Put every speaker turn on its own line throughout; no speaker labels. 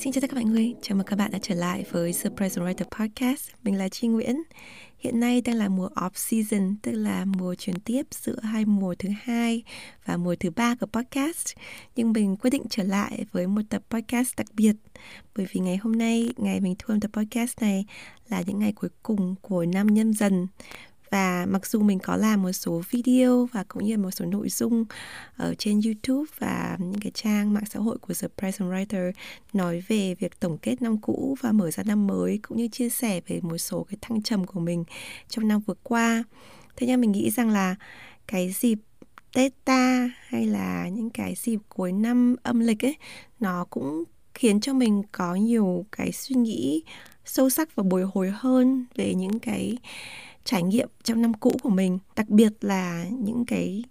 Xin chào tất cả mọi người, chào mừng các bạn đã trở lại với Surprise Writer Podcast. Mình là Chi Nguyễn. Hiện nay đang là mùa off season, tức là mùa chuyển tiếp giữa hai mùa thứ hai và mùa thứ ba của podcast. Nhưng mình quyết định trở lại với một tập podcast đặc biệt bởi vì ngày hôm nay, ngày mình thu âm tập podcast này là những ngày cuối cùng của năm nhâm dần và mặc dù mình có làm một số video và cũng như một số nội dung ở trên YouTube và những cái trang mạng xã hội của The Present Writer nói về việc tổng kết năm cũ và mở ra năm mới, cũng như chia sẻ về một số cái thăng trầm của mình trong năm vừa qua. Thế nhưng mình nghĩ rằng là cái dịp Tết ta hay là những cái dịp cuối năm âm lịch ấy, nó cũng khiến cho mình có nhiều cái suy nghĩ sâu sắc và bồi hồi hơn về những cái trải nghiệm trong năm cũ của mình, đặc biệt là những cái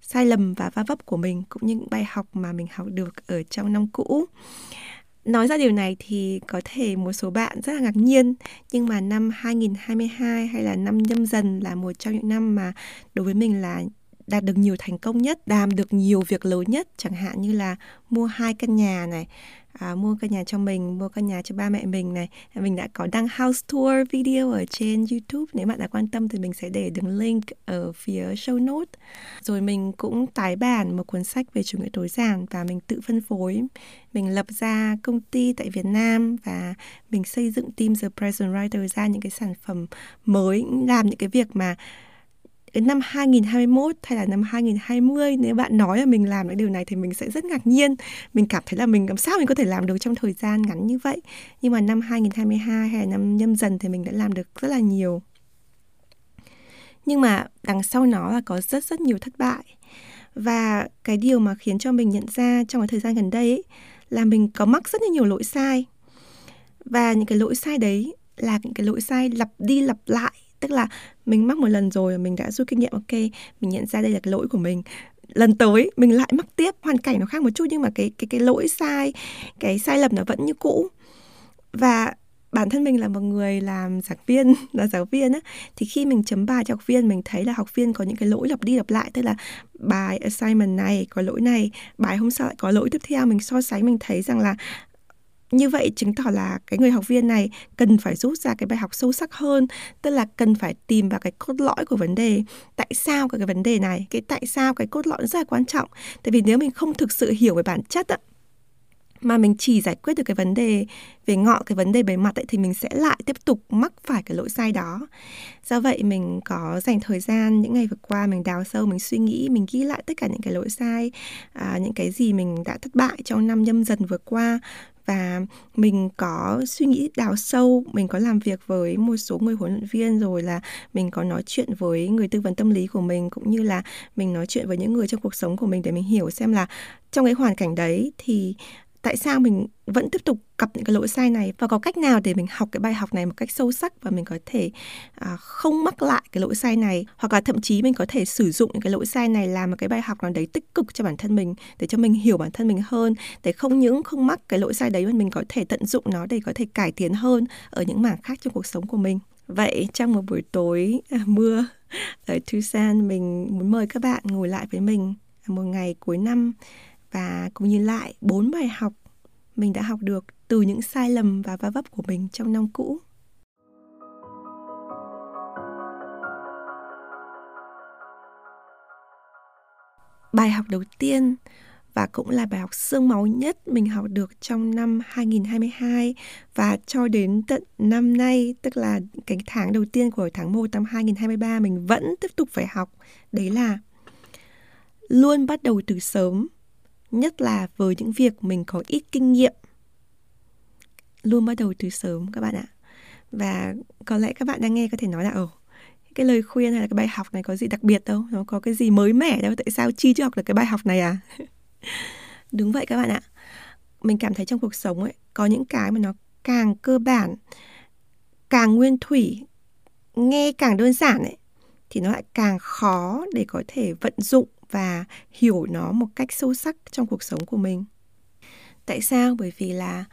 sai lầm và va vấp của mình cũng như những bài học mà mình học được ở trong năm cũ. Nói ra điều này thì có thể một số bạn rất là ngạc nhiên, Nhưng mà năm 2022 hay là năm nhâm dần là một trong những năm mà đối với mình là đạt được nhiều thành công nhất, làm được nhiều việc lớn nhất Chẳng hạn như là mua hai căn nhà này à, mua căn nhà cho mình mua căn nhà cho ba mẹ mình này. À, mình đã có đăng house tour video ở trên youtube. Nếu bạn đã quan tâm thì mình sẽ để đường link ở phía show note rồi mình cũng tái bản một cuốn sách về chủ nghĩa tối giản và mình tự phân phối. Mình lập ra công ty tại Việt Nam và mình xây dựng team The Present Writer ra những cái sản phẩm mới làm những cái việc mà đến năm 2021 hay là năm 2020 nếu bạn nói là mình làm cái điều này thì mình sẽ rất ngạc nhiên. Mình cảm thấy là mình làm sao mình có thể làm được trong thời gian ngắn như vậy? Nhưng mà năm 2022 hay là năm nhâm dần thì mình đã làm được rất là nhiều. Nhưng mà đằng sau nó là có rất rất nhiều thất bại. Và cái điều mà khiến cho mình nhận ra trong cái thời gian gần đây ấy, là mình có mắc rất là nhiều lỗi sai. Và những cái lỗi sai đấy là những cái lỗi sai lặp đi lặp lại tức là mình mắc một lần rồi mình đã rút kinh nghiệm, ok, mình nhận ra đây là cái lỗi của mình. Lần tới mình lại mắc tiếp, hoàn cảnh nó khác một chút nhưng mà cái cái cái lỗi sai, cái sai lầm nó vẫn như cũ. Và bản thân mình là một người làm giảng viên, là giáo viên á, thì khi mình chấm bài cho học viên, mình thấy là học viên có những cái lỗi lặp đi lặp lại, tức là bài assignment này có lỗi này, bài hôm sau lại có lỗi tiếp theo, mình so sánh, mình thấy rằng là như vậy chứng tỏ là cái người học viên này cần phải rút ra cái bài học sâu sắc hơn tức là cần phải tìm vào cái cốt lõi của vấn đề tại sao cái vấn đề này cái tại sao cái cốt lõi rất là quan trọng. Tại vì nếu mình không thực sự hiểu về bản chất á, mà mình chỉ giải quyết được cái vấn đề về ngọn cái vấn đề bề mặt ấy, thì mình sẽ lại tiếp tục mắc phải cái lỗi sai đó. Do vậy mình có dành thời gian những ngày vừa qua mình đào sâu mình suy nghĩ mình ghi lại tất cả những cái lỗi sai à, những cái gì mình đã thất bại trong năm nhâm dần vừa qua và mình có suy nghĩ đào sâu, mình có làm việc với một số người huấn luyện viên rồi là mình có nói chuyện với người tư vấn tâm lý của mình, cũng như là mình nói chuyện với những người trong cuộc sống của mình để mình hiểu xem là trong cái hoàn cảnh đấy thì tại sao mình vẫn tiếp tục gặp những cái lỗi sai này và có cách nào để mình học cái bài học này một cách sâu sắc và mình có thể à, không mắc lại cái lỗi sai này hoặc là thậm chí mình có thể sử dụng những cái lỗi sai này làm một cái bài học nào đấy tích cực cho bản thân mình để cho mình hiểu bản thân mình hơn để không những không mắc cái lỗi sai đấy mà mình có thể tận dụng nó để có thể cải tiến hơn ở những mảng khác trong cuộc sống của mình. Vậy trong một buổi tối à, mưa ở Tucson mình muốn mời các bạn ngồi lại với mình một ngày cuối năm và cũng nhìn lại bốn bài học mình đã học được từ những sai lầm và va vấp của mình trong năm cũ. Bài học đầu tiên và cũng là bài học xương máu nhất mình học được trong năm 2022 và cho đến tận năm nay, tức là cái tháng đầu tiên của tháng 1 năm 2023 mình vẫn tiếp tục phải học. Đấy là luôn bắt đầu từ sớm nhất là với những việc mình có ít kinh nghiệm. Luôn bắt đầu từ sớm các bạn ạ. Và có lẽ các bạn đang nghe có thể nói là, ồ, cái lời khuyên hay là cái bài học này có gì đặc biệt đâu? Nó có cái gì mới mẻ đâu? Tại sao chi chưa học được cái bài học này à? Đúng vậy các bạn ạ. Mình cảm thấy trong cuộc sống ấy, có những cái mà nó càng cơ bản, càng nguyên thủy, nghe càng đơn giản ấy, thì nó lại càng khó để có thể vận dụng và hiểu nó một cách sâu sắc trong cuộc sống của mình. Tại sao? Bởi vì là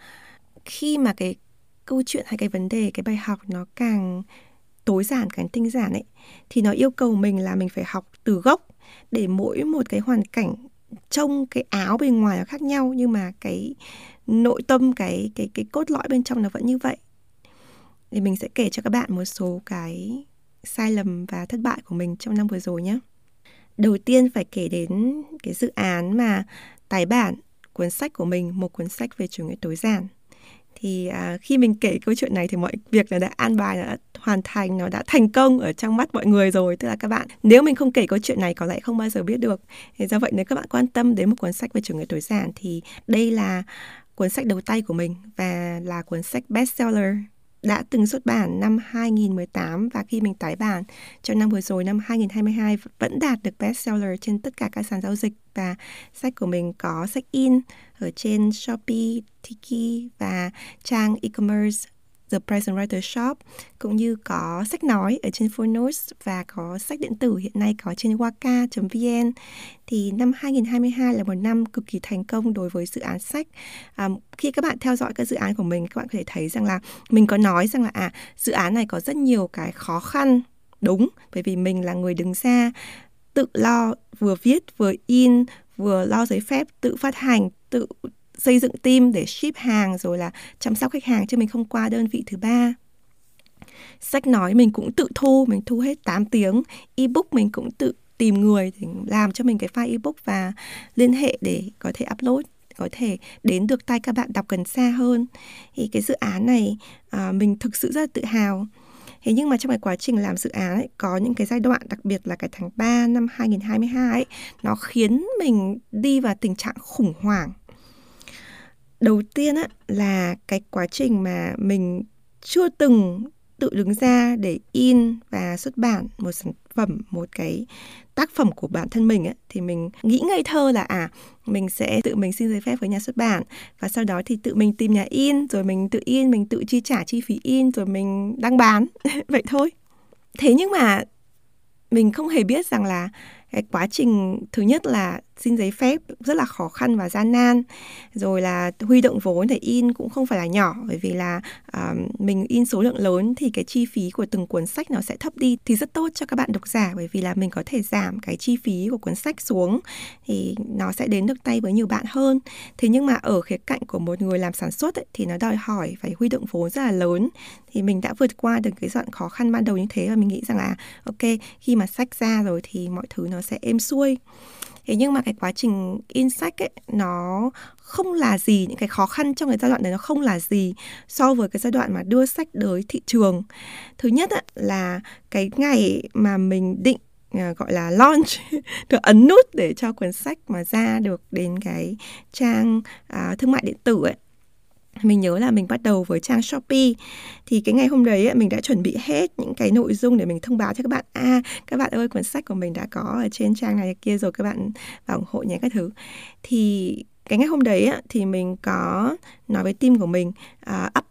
khi mà cái câu chuyện hay cái vấn đề, cái bài học nó càng tối giản, càng tinh giản ấy, thì nó yêu cầu mình là mình phải học từ gốc để mỗi một cái hoàn cảnh trông cái áo bên ngoài nó khác nhau, nhưng mà cái nội tâm, cái cái cái cốt lõi bên trong nó vẫn như vậy. Thì mình sẽ kể cho các bạn một số cái sai lầm và thất bại của mình trong năm vừa rồi nhé đầu tiên phải kể đến cái dự án mà tái bản cuốn sách của mình một cuốn sách về chủ nghĩa tối giản. Thì à, khi mình kể câu chuyện này thì mọi việc nó đã an bài nó đã hoàn thành nó đã thành công ở trong mắt mọi người rồi. Tức là các bạn nếu mình không kể câu chuyện này có lẽ không bao giờ biết được. Thì do vậy nếu các bạn quan tâm đến một cuốn sách về chủ nghĩa tối giản thì đây là cuốn sách đầu tay của mình và là cuốn sách bestseller đã từng xuất bản năm 2018 và khi mình tái bản trong năm vừa rồi năm 2022 vẫn đạt được bestseller trên tất cả các sàn giao dịch và sách của mình có sách in ở trên Shopee, Tiki và trang e-commerce The Present Writer Shop cũng như có sách nói ở trên Phonos và có sách điện tử hiện nay có trên waka.vn thì năm 2022 là một năm cực kỳ thành công đối với dự án sách. À, khi các bạn theo dõi các dự án của mình các bạn có thể thấy rằng là mình có nói rằng là à dự án này có rất nhiều cái khó khăn đúng bởi vì mình là người đứng ra tự lo vừa viết vừa in vừa lo giấy phép tự phát hành tự xây dựng team để ship hàng rồi là chăm sóc khách hàng chứ mình không qua đơn vị thứ ba. Sách nói mình cũng tự thu mình thu hết 8 tiếng. Ebook mình cũng tự tìm người để làm cho mình cái file ebook và liên hệ để có thể upload có thể đến được tay các bạn đọc gần xa hơn. Thì cái dự án này à, mình thực sự rất là tự hào. Thế nhưng mà trong cái quá trình làm dự án ấy, có những cái giai đoạn đặc biệt là cái tháng 3 năm 2022 ấy, nó khiến mình đi vào tình trạng khủng hoảng đầu tiên á là cái quá trình mà mình chưa từng tự đứng ra để in và xuất bản một sản phẩm một cái tác phẩm của bản thân mình ấy, thì mình nghĩ ngây thơ là à mình sẽ tự mình xin giấy phép với nhà xuất bản và sau đó thì tự mình tìm nhà in rồi mình tự in mình tự chi trả chi phí in rồi mình đăng bán. Vậy thôi. Thế nhưng mà mình không hề biết rằng là cái quá trình thứ nhất là xin giấy phép rất là khó khăn và gian nan. Rồi là huy động vốn để in cũng không phải là nhỏ bởi vì là uh, mình in số lượng lớn thì cái chi phí của từng cuốn sách nó sẽ thấp đi thì rất tốt cho các bạn độc giả bởi vì là mình có thể giảm cái chi phí của cuốn sách xuống thì nó sẽ đến được tay với nhiều bạn hơn. Thế nhưng mà ở khía cạnh của một người làm sản xuất ấy, thì nó đòi hỏi phải huy động vốn rất là lớn. Thì mình đã vượt qua được cái đoạn khó khăn ban đầu như thế và mình nghĩ rằng là ok khi mà sách ra rồi thì mọi thứ nó sẽ êm xuôi thế nhưng mà cái quá trình in sách ấy nó không là gì những cái khó khăn trong cái giai đoạn đấy nó không là gì so với cái giai đoạn mà đưa sách tới thị trường. Thứ nhất ấy, là cái ngày mà mình định à, gọi là launch được ấn nút để cho cuốn sách mà ra được đến cái trang uh, thương mại điện tử ấy mình nhớ là mình bắt đầu với trang Shopee. Thì cái ngày hôm đấy ấy, mình đã chuẩn bị hết những cái nội dung để mình thông báo cho các bạn. À các bạn ơi cuốn sách của mình đã có ở trên trang này kia rồi các bạn vào ủng hộ nhé các thứ. Thì cái ngày hôm đấy ấy, thì mình có nói với team của mình uh, up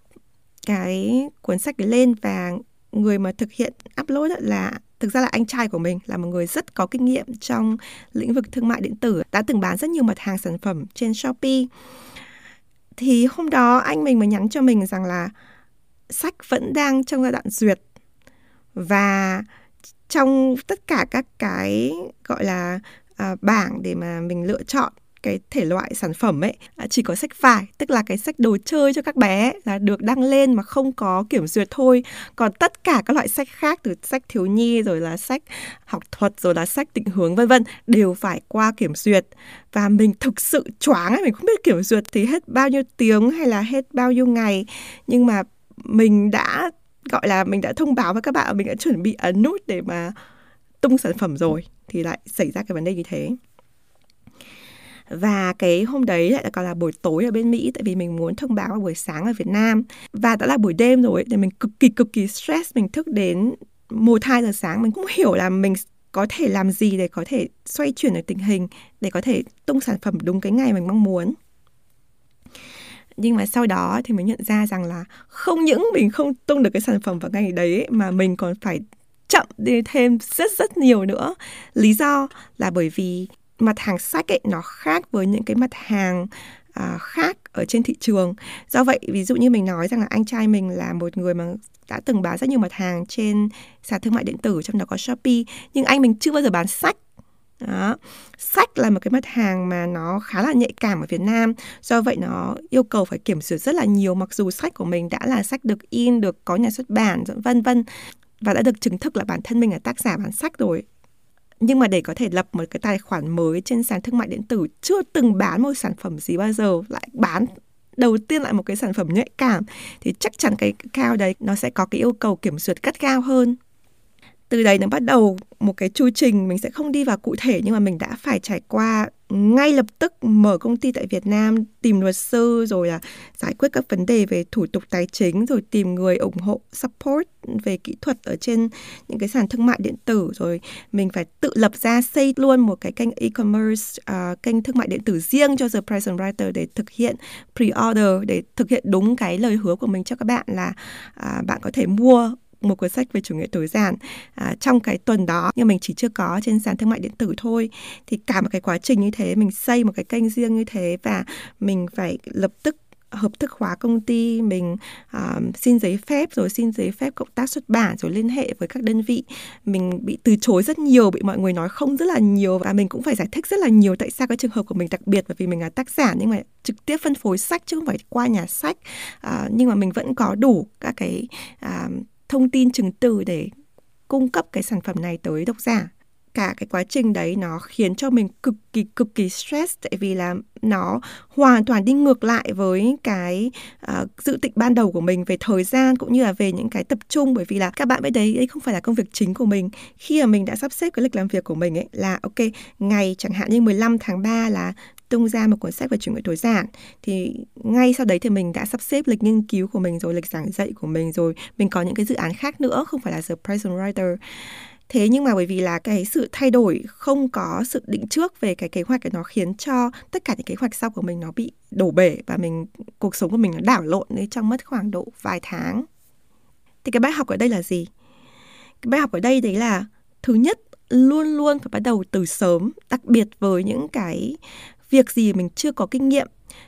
cái cuốn sách lên và người mà thực hiện upload là thực ra là anh trai của mình là một người rất có kinh nghiệm trong lĩnh vực thương mại điện tử đã từng bán rất nhiều mặt hàng sản phẩm trên Shopee thì hôm đó anh mình mới nhắn cho mình rằng là sách vẫn đang trong giai đoạn duyệt. Và trong tất cả các cái gọi là à, bảng để mà mình lựa chọn cái thể loại sản phẩm ấy à, chỉ có sách vải, tức là cái sách đồ chơi cho các bé là được đăng lên mà không có kiểm duyệt thôi. Còn tất cả các loại sách khác từ sách thiếu nhi rồi là sách học thuật rồi là sách định hướng, vân vân, đều phải qua kiểm duyệt. Và mình thực sự choáng ấy, mình không biết kiểm duyệt thì hết bao nhiêu tiếng hay là hết bao nhiêu ngày. Nhưng mà mình đã, gọi là mình đã thông báo với các bạn mình đã chuẩn bị ấn nút để mà tung sản phẩm rồi, thì lại xảy ra cái vấn đề như thế và cái hôm đấy lại còn là buổi tối ở bên Mỹ, tại vì mình muốn thông báo vào buổi sáng ở Việt Nam. Và đã là buổi đêm rồi thì mình cực kỳ cực kỳ stress. Mình thức đến một, hai giờ sáng, mình cũng hiểu là mình có thể làm gì để có thể xoay chuyển được tình hình, để có thể tung sản phẩm đúng cái ngày mình mong muốn. Nhưng mà sau đó thì mình nhận ra rằng là không những mình không tung được cái sản phẩm vào ngày đấy, mà mình còn phải chậm đi thêm rất rất nhiều nữa. Lý do là bởi vì mặt hàng sách ấy nó khác với những cái mặt hàng à, khác ở trên thị trường. Do vậy ví dụ như mình nói rằng là anh trai mình là một người mà đã từng bán rất nhiều mặt hàng trên sàn thương mại điện tử trong đó có Shopee nhưng anh mình chưa bao giờ bán sách. Đó. Sách là một cái mặt hàng mà nó khá là nhạy cảm ở Việt Nam Do vậy nó yêu cầu phải kiểm duyệt rất là nhiều Mặc dù sách của mình đã là sách được in, được có nhà xuất bản, vân vân Và đã được chứng thực là bản thân mình là tác giả bán sách rồi nhưng mà để có thể lập một cái tài khoản mới trên sàn thương mại điện tử, chưa từng bán một sản phẩm gì bao giờ, lại bán đầu tiên lại một cái sản phẩm nhạy cảm, thì chắc chắn cái cao đấy nó sẽ có cái yêu cầu kiểm duyệt cắt cao hơn. Từ đấy nó bắt đầu một cái chu trình mình sẽ không đi vào cụ thể, nhưng mà mình đã phải trải qua ngay lập tức mở công ty tại Việt Nam tìm luật sư rồi là giải quyết các vấn đề về thủ tục tài chính rồi tìm người ủng hộ support về kỹ thuật ở trên những cái sàn thương mại điện tử. Rồi mình phải tự lập ra xây luôn một cái kênh e-commerce uh, kênh thương mại điện tử riêng cho The Present Writer để thực hiện pre-order để thực hiện đúng cái lời hứa của mình cho các bạn là uh, bạn có thể mua một cuốn sách về chủ nghĩa tối giản à, trong cái tuần đó nhưng mình chỉ chưa có trên sàn thương mại điện tử thôi. Thì cả một cái quá trình như thế mình xây một cái kênh riêng như thế và mình phải lập tức hợp thức hóa công ty mình uh, xin giấy phép rồi xin giấy phép cộng tác xuất bản rồi liên hệ với các đơn vị. Mình bị từ chối rất nhiều bị mọi người nói không rất là nhiều và mình cũng phải giải thích rất là nhiều tại sao cái trường hợp của mình đặc biệt bởi vì mình là tác giả nhưng mà trực tiếp phân phối sách chứ không phải qua nhà sách. Uh, nhưng mà mình vẫn có đủ các cái uh, thông tin chứng từ để cung cấp cái sản phẩm này tới độc giả. Cả cái quá trình đấy nó khiến cho mình cực kỳ cực kỳ stress tại vì là nó hoàn toàn đi ngược lại với cái uh, dự định ban đầu của mình về thời gian cũng như là về những cái tập trung. Bởi vì là các bạn biết đấy đây không phải là công việc chính của mình. Khi mà mình đã sắp xếp cái lịch làm việc của mình ấy là ok ngày chẳng hạn như 15 tháng 3 là tung ra một cuốn sách về chuyển đổi tối giản. Thì ngay sau đấy thì mình đã sắp xếp lịch nghiên cứu của mình rồi, lịch giảng dạy của mình rồi. Mình có những cái dự án khác nữa, không phải là the present writer. Thế nhưng mà bởi vì là cái sự thay đổi, không có sự định trước về cái kế hoạch nó khiến cho tất cả những kế hoạch sau của mình nó bị đổ bể và mình, cuộc sống của mình nó đảo lộn đấy trong mất khoảng độ vài tháng. Thì cái bài học ở đây là gì? Cái bài học ở đây đấy là thứ nhất, luôn luôn phải bắt đầu từ sớm, đặc biệt với những cái việc gì mình chưa có kinh nghiệm.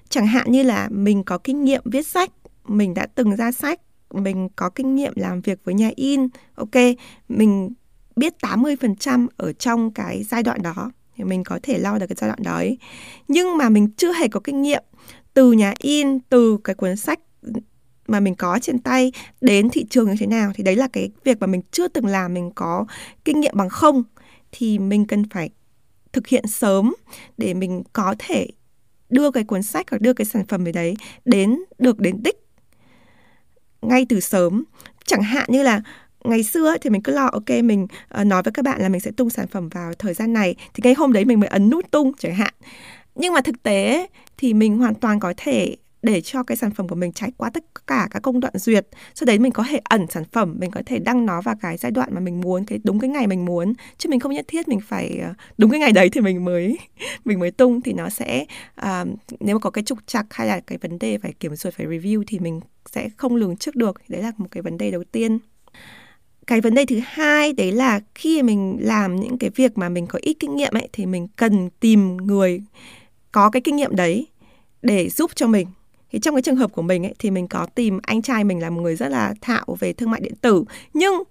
Chẳng hạn như là mình có kinh nghiệm viết sách, mình đã từng ra sách, mình có kinh nghiệm làm việc với nhà in, ok, mình biết 80% ở trong cái giai đoạn đó, thì mình có thể lo được cái giai đoạn đấy. Nhưng mà mình chưa hề có kinh nghiệm từ nhà in, từ cái cuốn sách mà mình có trên tay đến thị trường như thế nào, thì đấy là cái việc mà mình chưa từng làm, mình có kinh nghiệm bằng không. Thì mình cần phải thực hiện sớm để mình có thể đưa cái cuốn sách hoặc đưa cái sản phẩm về đấy đến, được đến đích ngay từ sớm. Chẳng hạn như là ngày xưa thì mình cứ lo, ok, mình ờ, nói với các bạn là mình sẽ tung sản phẩm vào thời gian này. Thì ngay hôm đấy mình mới ấn nút tung chẳng hạn. Nhưng mà thực tế thì mình hoàn toàn có thể để cho cái sản phẩm của mình trải qua tất cả các công đoạn duyệt. Sau đấy mình có thể ẩn sản phẩm mình có thể đăng nó vào cái giai đoạn mà mình muốn cái đúng cái ngày mình muốn. Chứ mình không nhất thiết mình phải ờ, đúng cái ngày đấy thì mình mới mình mới tung thì nó sẽ uh, nếu mà có cái trục trặc hay là cái vấn đề phải kiểm duyệt phải review thì mình sẽ không lường trước được. Đấy là một cái vấn đề đầu tiên. Cái vấn đề thứ hai đấy là khi mình làm những cái việc mà mình có ít kinh nghiệm ấy thì mình cần tìm người có cái kinh nghiệm đấy để giúp cho mình thì trong cái trường hợp của mình ấy thì mình có tìm anh trai mình là một người rất là thạo về thương mại điện tử. Nhưng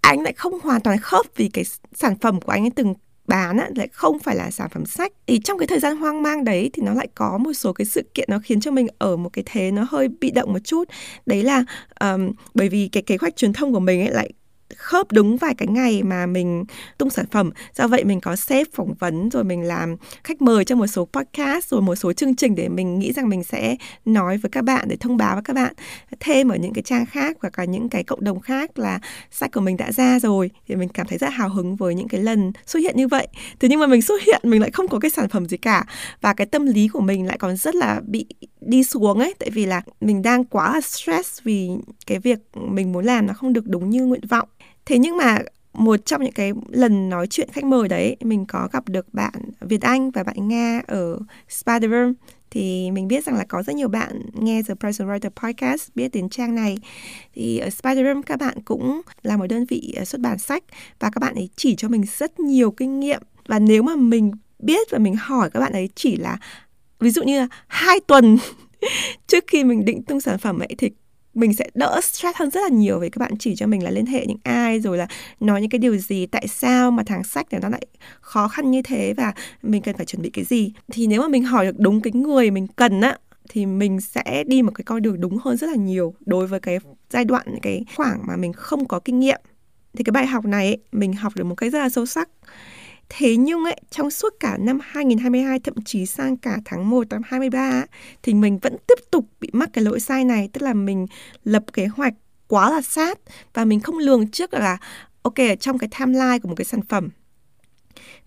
anh lại không hoàn toàn khớp vì cái sản phẩm của anh ấy từng bán á, lại không phải là sản phẩm sách. Thì trong cái thời gian hoang mang đấy thì nó lại có một số cái sự kiện nó khiến cho mình ở một cái thế nó hơi bị động một chút. Đấy là um, bởi vì cái kế hoạch truyền thông của mình ấy lại khớp đúng vài cái ngày mà mình tung sản phẩm. Do vậy mình có xếp phỏng vấn, rồi mình làm khách mời cho một số podcast, rồi một số chương trình để mình nghĩ rằng mình sẽ nói với các bạn, để thông báo với các bạn. Thêm ở những cái trang khác và cả những cái cộng đồng khác là sách của mình đã ra rồi, thì mình cảm thấy rất hào hứng với những cái lần xuất hiện như vậy. Thế nhưng mà mình xuất hiện, mình lại không có cái sản phẩm gì cả. Và cái tâm lý của mình lại còn rất là bị đi xuống ấy, tại vì là mình đang quá stress vì cái việc mình muốn làm nó không được đúng như nguyện vọng thế nhưng mà một trong những cái lần nói chuyện khách mời đấy, mình có gặp được bạn Việt Anh và bạn Nga ở Spider thì mình biết rằng là có rất nhiều bạn nghe The Present Writer Podcast, biết đến trang này. Thì ở Spider Room các bạn cũng là một đơn vị ờ, xuất bản sách và các bạn ấy chỉ cho mình rất nhiều kinh nghiệm. Và nếu mà mình biết và mình hỏi các bạn ấy chỉ là, ví dụ như là hai tuần trước khi mình định tung sản phẩm ấy, thì mình sẽ đỡ stress hơn rất là nhiều vì các bạn chỉ cho mình là liên hệ những ai rồi là nói những cái điều gì tại sao mà tháng sách này nó lại khó khăn như thế và mình cần phải chuẩn bị cái gì. Thì nếu mà mình hỏi được đúng cái người mình cần á thì mình sẽ đi một cái con đường đúng hơn rất là nhiều đối với cái giai đoạn cái khoảng mà mình không có kinh nghiệm. Thì cái bài học này ấy, mình học được một cái rất là sâu sắc. Thế nhưng ấy, trong suốt cả năm 2022 thậm chí sang cả tháng 1 năm 23 thì mình vẫn tiếp tục bị mắc cái lỗi sai này, tức là mình lập kế hoạch quá là sát và mình không lường trước là ok trong cái timeline của một cái sản phẩm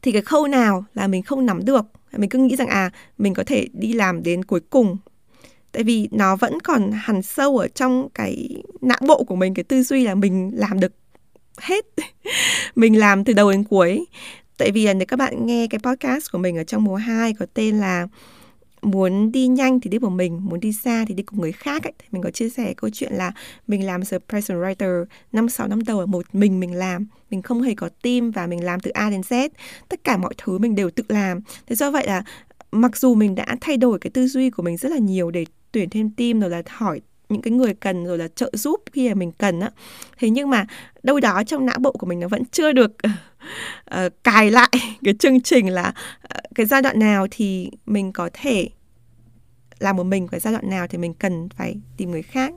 thì cái khâu nào là mình không nắm được? Mình cứ nghĩ rằng à mình có thể đi làm đến cuối cùng. Tại vì nó vẫn còn hằn sâu ở trong cái não bộ của mình cái tư duy là mình làm được hết. Mình làm từ đầu đến cuối. Tại vì là nếu các bạn nghe cái podcast của mình ở trong mùa 2 có tên là muốn đi nhanh thì đi một mình, muốn đi xa thì đi cùng người khác ấy. Thì mình có chia sẻ câu chuyện là mình làm The Present Writer 5-6 năm đầu ở một mình mình làm. Mình không hề có team và mình làm từ A đến Z. Tất cả mọi thứ mình đều tự làm. Thế do vậy là mặc dù mình đã thay đổi cái tư duy của mình rất là nhiều để tuyển thêm team rồi là hỏi những cái người cần rồi là trợ giúp khi mà mình cần á thế nhưng mà đâu đó trong não bộ của mình nó vẫn chưa được uh, cài lại cái chương trình là uh, cái giai đoạn nào thì mình có thể làm một mình cái giai đoạn nào thì mình cần phải tìm người khác.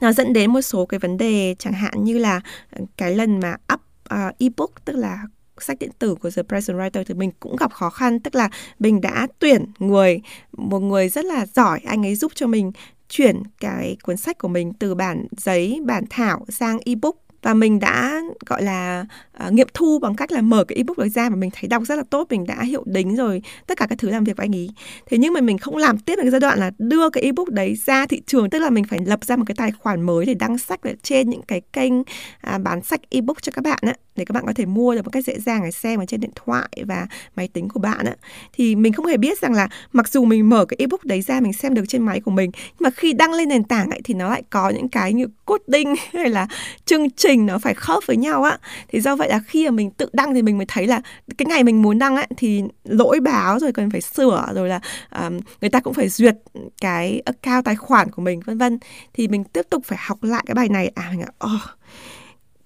Nó dẫn đến một số cái vấn đề chẳng hạn như là ờ, cái lần mà up uh, ebook tức là sách điện tử của The Present Writer thì mình cũng gặp khó khăn. Tức là mình đã tuyển người một người rất là giỏi anh ấy giúp cho mình chuyển cái cuốn sách của mình từ bản giấy bản thảo sang ebook và mình đã gọi là uh, nghiệm thu bằng cách là mở cái ebook đấy ra mà mình thấy đọc rất là tốt mình đã hiệu đính rồi tất cả các thứ làm việc với anh ý. Thế nhưng mà mình không làm tiếp cái giai đoạn là đưa cái ebook đấy ra thị trường tức là mình phải lập ra một cái tài khoản mới để đăng sách ở trên những cái kênh à, bán sách ebook cho các bạn á để các bạn có thể mua được một cách dễ dàng để xem ở trên điện thoại và máy tính của bạn á. Thì mình không hề biết rằng là mặc dù mình mở cái ebook đấy ra mình xem được trên máy của mình nhưng mà khi đăng lên nền tảng ấy thì nó lại có những cái như coding hay là chương trình nó phải khớp với nhau á. Thì do vậy là khi mà mình tự đăng thì mình mới thấy là cái ngày mình muốn đăng ấy thì lỗi báo rồi cần phải sửa rồi là um, người ta cũng phải duyệt cái account tài khoản của mình vân vân. Thì mình tiếp tục phải học lại cái bài này. À mình oh,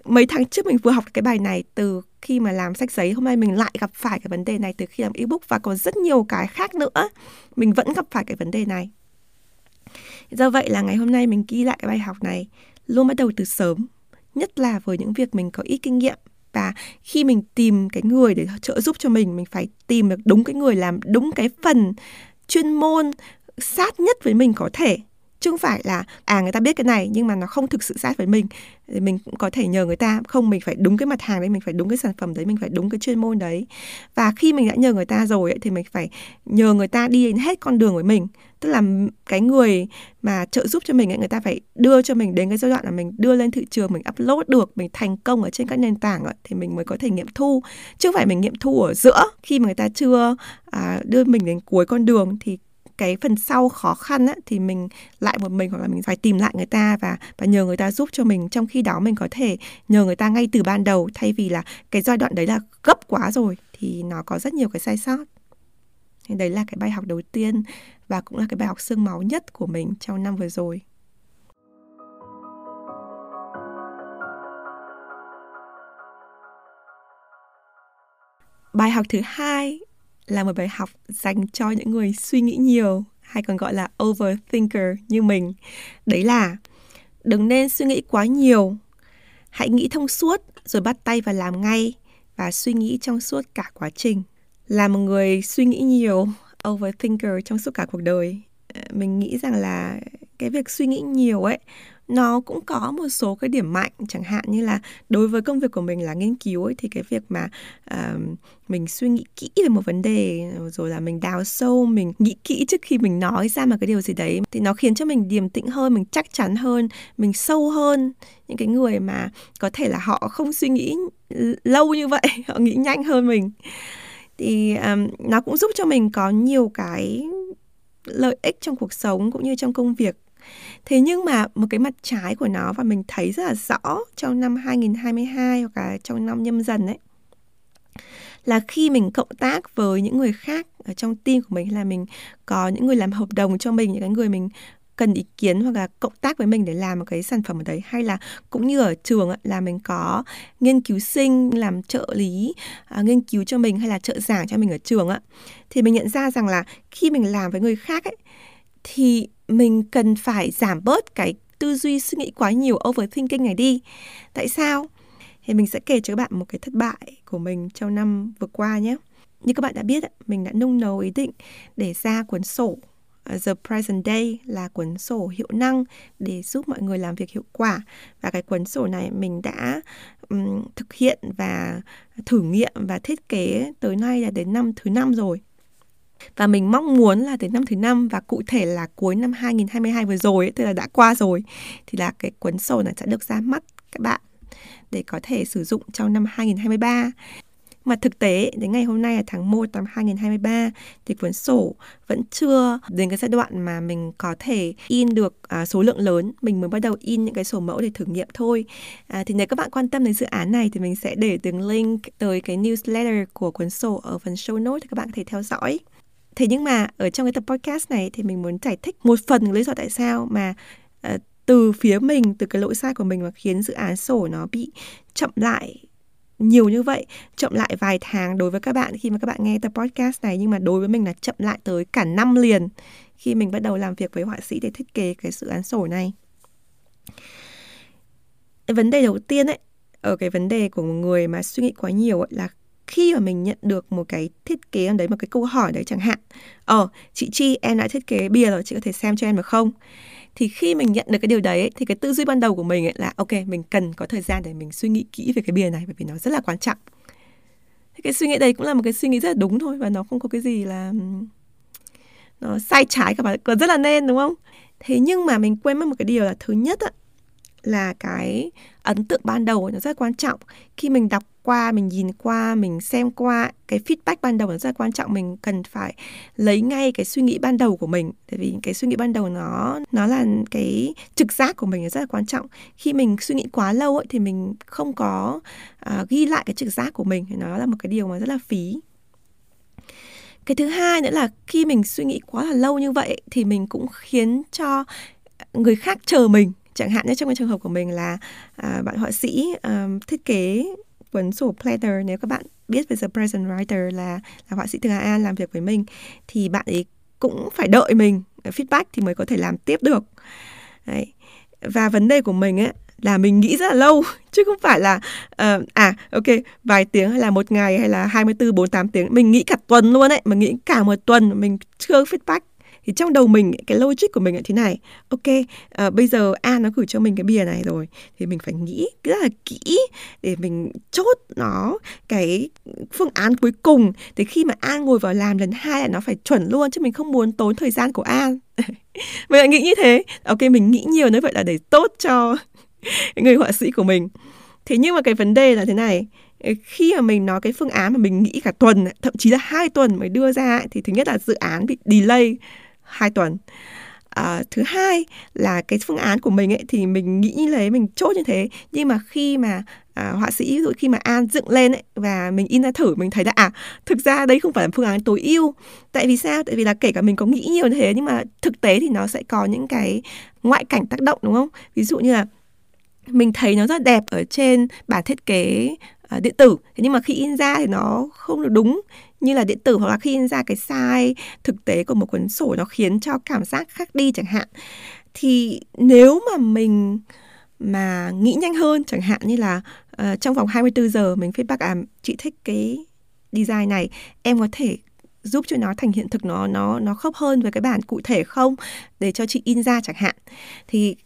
mấy tháng trước mình vừa học cái bài này từ khi mà làm sách giấy hôm nay mình lại gặp phải cái vấn đề này từ khi làm ebook và còn rất nhiều cái khác nữa. Mình vẫn gặp phải cái vấn đề này. Do vậy là ngày hôm nay mình ghi lại cái bài học này luôn bắt đầu từ sớm nhất là với những việc mình có ít kinh nghiệm. Và khi mình tìm cái người để trợ giúp cho mình mình phải tìm được đúng cái người làm đúng cái phần chuyên môn sát nhất với mình có thể chứ không phải là à người ta biết cái này nhưng mà nó không thực sự sát với mình. Thì mình cũng có thể nhờ người ta. Không mình phải đúng cái mặt hàng đấy mình phải đúng cái sản phẩm đấy mình phải đúng cái chuyên môn đấy. Và khi mình đã nhờ người ta rồi ấy, thì mình phải nhờ người ta đi đến hết con đường với mình. Tức là cái người mà trợ giúp cho mình ấy, người ta phải đưa cho mình đến cái giai đoạn là mình đưa lên thị trường mình upload được mình thành công ở trên các nền tảng ấy, thì mình mới có thể nghiệm thu. Chứ không phải mình nghiệm thu ở giữa khi mà người ta chưa à, đưa mình đến cuối con đường thì cái phần sau khó khăn á, thì mình lại một mình hoặc là mình phải tìm lại người ta và và nhờ người ta giúp cho mình trong khi đó mình có thể nhờ người ta ngay từ ban đầu. Thay vì là cái giai đoạn đấy là gấp quá rồi thì nó có rất nhiều cái sai sót. Thì đấy là cái bài học đầu tiên và cũng là cái bài học xương máu nhất của mình trong năm vừa rồi. Bài học thứ hai là một bài học dành cho những người suy nghĩ nhiều hay còn gọi là overthinker như mình. Đấy là đừng nên suy nghĩ quá nhiều. Hãy nghĩ thông suốt rồi bắt tay và làm ngay và suy nghĩ trong suốt cả quá trình. Là một người suy nghĩ nhiều, overthinker trong suốt cả cuộc đời, ờ, mình nghĩ rằng là cái việc suy nghĩ nhiều ấy nó cũng có một số cái điểm mạnh chẳng hạn như là đối với công việc của mình là nghiên cứu ấy thì cái việc mà uh, mình suy nghĩ kỹ về một vấn đề rồi là mình đào sâu mình nghĩ kỹ trước khi mình nói ra một cái điều gì đấy thì nó khiến cho mình điềm tĩnh hơn mình chắc chắn hơn mình sâu hơn. Những cái người mà có thể là họ không suy nghĩ lâu như vậy họ nghĩ nhanh hơn mình. Thì um, nó cũng giúp cho mình có nhiều cái lợi ích trong cuộc sống cũng như trong công việc. Thế nhưng mà một cái mặt trái của nó và mình thấy rất là rõ trong năm 2022 hoặc là trong năm nhâm dần ấy, là khi mình cộng tác với những người khác ở trong team của mình là mình có những người làm hợp đồng cho mình, những cái người mình cần ý kiến hoặc là cộng tác với mình để làm một cái sản phẩm ở đấy, hay là cũng như ở trường là mình có nghiên cứu sinh, làm trợ lý à, nghiên cứu cho mình hay là trợ giảng cho mình ở trường ạ, thì mình nhận ra rằng là khi mình làm với người khác ấy, thì mình cần phải giảm bớt cái tư duy suy nghĩ quá nhiều overthinking này đi. Tại sao? Thì mình sẽ kể cho các bạn một cái thất bại của mình trong năm vừa qua nhé. Như các bạn đã biết, mình đã nung nấu ý định để ra cuốn sổ ờ, The Present Day là cuốn sổ hiệu năng để giúp mọi người làm việc hiệu quả và cái cuốn sổ này mình đã um, thực hiện và thử nghiệm và thiết kế tới nay là đến năm thứ năm rồi và mình mong muốn là đến năm thứ năm và cụ thể là cuối năm 2022 vừa rồi ấy, tức là đã qua rồi thì là cái cuốn sổ này sẽ được ra mắt các bạn để có thể sử dụng trong năm 2023 mà thực tế đến ngày hôm nay là tháng 1 năm 2023 thì cuốn sổ vẫn chưa đến cái giai đoạn mà mình có thể in được à, số lượng lớn. Mình mới bắt đầu in những cái sổ mẫu để thử nghiệm thôi. À, thì nếu các bạn quan tâm đến dự án này thì mình sẽ để đường link tới cái newsletter của cuốn sổ ở phần show notes để các bạn có thể theo dõi. Thế nhưng mà ở trong cái tập podcast này thì mình muốn giải thích một phần lý do tại sao mà uh, từ phía mình, từ cái lỗi sai của mình mà khiến dự án sổ nó bị chậm lại nhiều như vậy, chậm lại vài tháng đối với các bạn khi mà các bạn nghe tập podcast này nhưng mà đối với mình là chậm lại tới cả năm liền khi mình bắt đầu làm việc với họa sĩ để thiết kế cái dự án sổ này. Cái vấn đề đầu tiên ấy, ở cái vấn đề của một người mà suy nghĩ quá nhiều ấy, là khi mà mình nhận được một cái thiết kế đấy một cái câu hỏi đấy chẳng hạn ờ chị chi em đã thiết kế bia rồi chị có thể xem cho em được không? Thì khi mình nhận được cái điều đấy thì cái tư duy ban đầu của mình ấy là ok mình cần có thời gian để mình suy nghĩ kỹ về cái bia này bởi vì nó rất là quan trọng. Thì cái suy nghĩ đấy cũng là một cái suy nghĩ rất là đúng thôi và nó không có cái gì là nó sai trái cả mà còn rất là nên đúng không? Thế nhưng mà mình quên mất một cái điều là thứ nhất á, là cái ấn tượng ban đầu nó rất quan trọng. Khi mình đọc qua mình nhìn qua mình xem qua cái feedback ban đầu nó rất là quan trọng. Mình cần phải lấy ngay cái suy nghĩ ban đầu của mình. Tại vì cái suy nghĩ ban đầu nó nó là cái trực giác của mình rất là quan trọng. Khi mình suy nghĩ quá lâu ấy, thì mình không có uh, ghi lại cái trực giác của mình. Nó là một cái điều mà rất là phí. Cái thứ hai nữa là khi mình suy nghĩ quá là lâu như vậy thì mình cũng khiến cho người khác chờ mình chẳng hạn như trong cái trường hợp của mình là à, bạn họa sĩ um, thiết kế cuốn sổ planner nếu các bạn biết về The Present Writer là là họa sĩ từ Hà An làm việc với mình thì bạn ấy cũng phải đợi mình feedback thì mới có thể làm tiếp được. Đấy. và vấn đề của mình ấy là mình nghĩ rất là lâu chứ không phải là uh, à ok vài tiếng hay là một ngày hay là 24 48 tiếng mình nghĩ cả tuần luôn đấy mà nghĩ cả một tuần mình chưa feedback thì trong đầu mình cái logic của mình là thế này. Ok uh, bây giờ a nó gửi cho mình cái bìa này rồi thì mình phải nghĩ rất là kỹ để mình chốt nó cái phương án cuối cùng. Thì khi mà an ngồi vào làm lần hai là nó phải chuẩn luôn chứ mình không muốn tốn thời gian của an mình lại nghĩ như thế. Ok mình nghĩ nhiều như vậy là để tốt cho người họa sĩ của mình. Thế nhưng mà cái vấn đề là thế này ờ, khi mà mình nói cái phương án mà mình nghĩ cả tuần thậm chí là hai tuần mới đưa ra thì thứ nhất là dự án bị delay. 2 tuần. À, thứ hai là cái phương án của mình ấy thì mình nghĩ như thế mình chốt như thế. Nhưng mà khi mà à, họa sĩ ví dụ khi mà an dựng lên ấy và mình in ra thử mình thấy là à thực ra đây không phải là phương án tối ưu. Tại vì sao? Tại vì là kể cả mình có nghĩ nhiều như thế nhưng mà thực tế thì nó sẽ có những cái ngoại cảnh tác động đúng không? Ví dụ như là mình thấy nó rất đẹp ở trên bản thiết kế à, điện tử. Thế nhưng mà khi in ra thì nó không được đúng như là điện tử hoặc là khi in ra cái size thực tế của một cuốn sổ nó khiến cho cảm giác khác đi chẳng hạn. Thì nếu mà mình mà nghĩ nhanh hơn chẳng hạn như là uh, trong vòng 24 giờ mình feedback à chị thích cái design này em có thể giúp cho nó thành hiện thực nó nó nó khớp hơn với cái bản cụ thể không? Để cho chị in ra chẳng hạn. Thì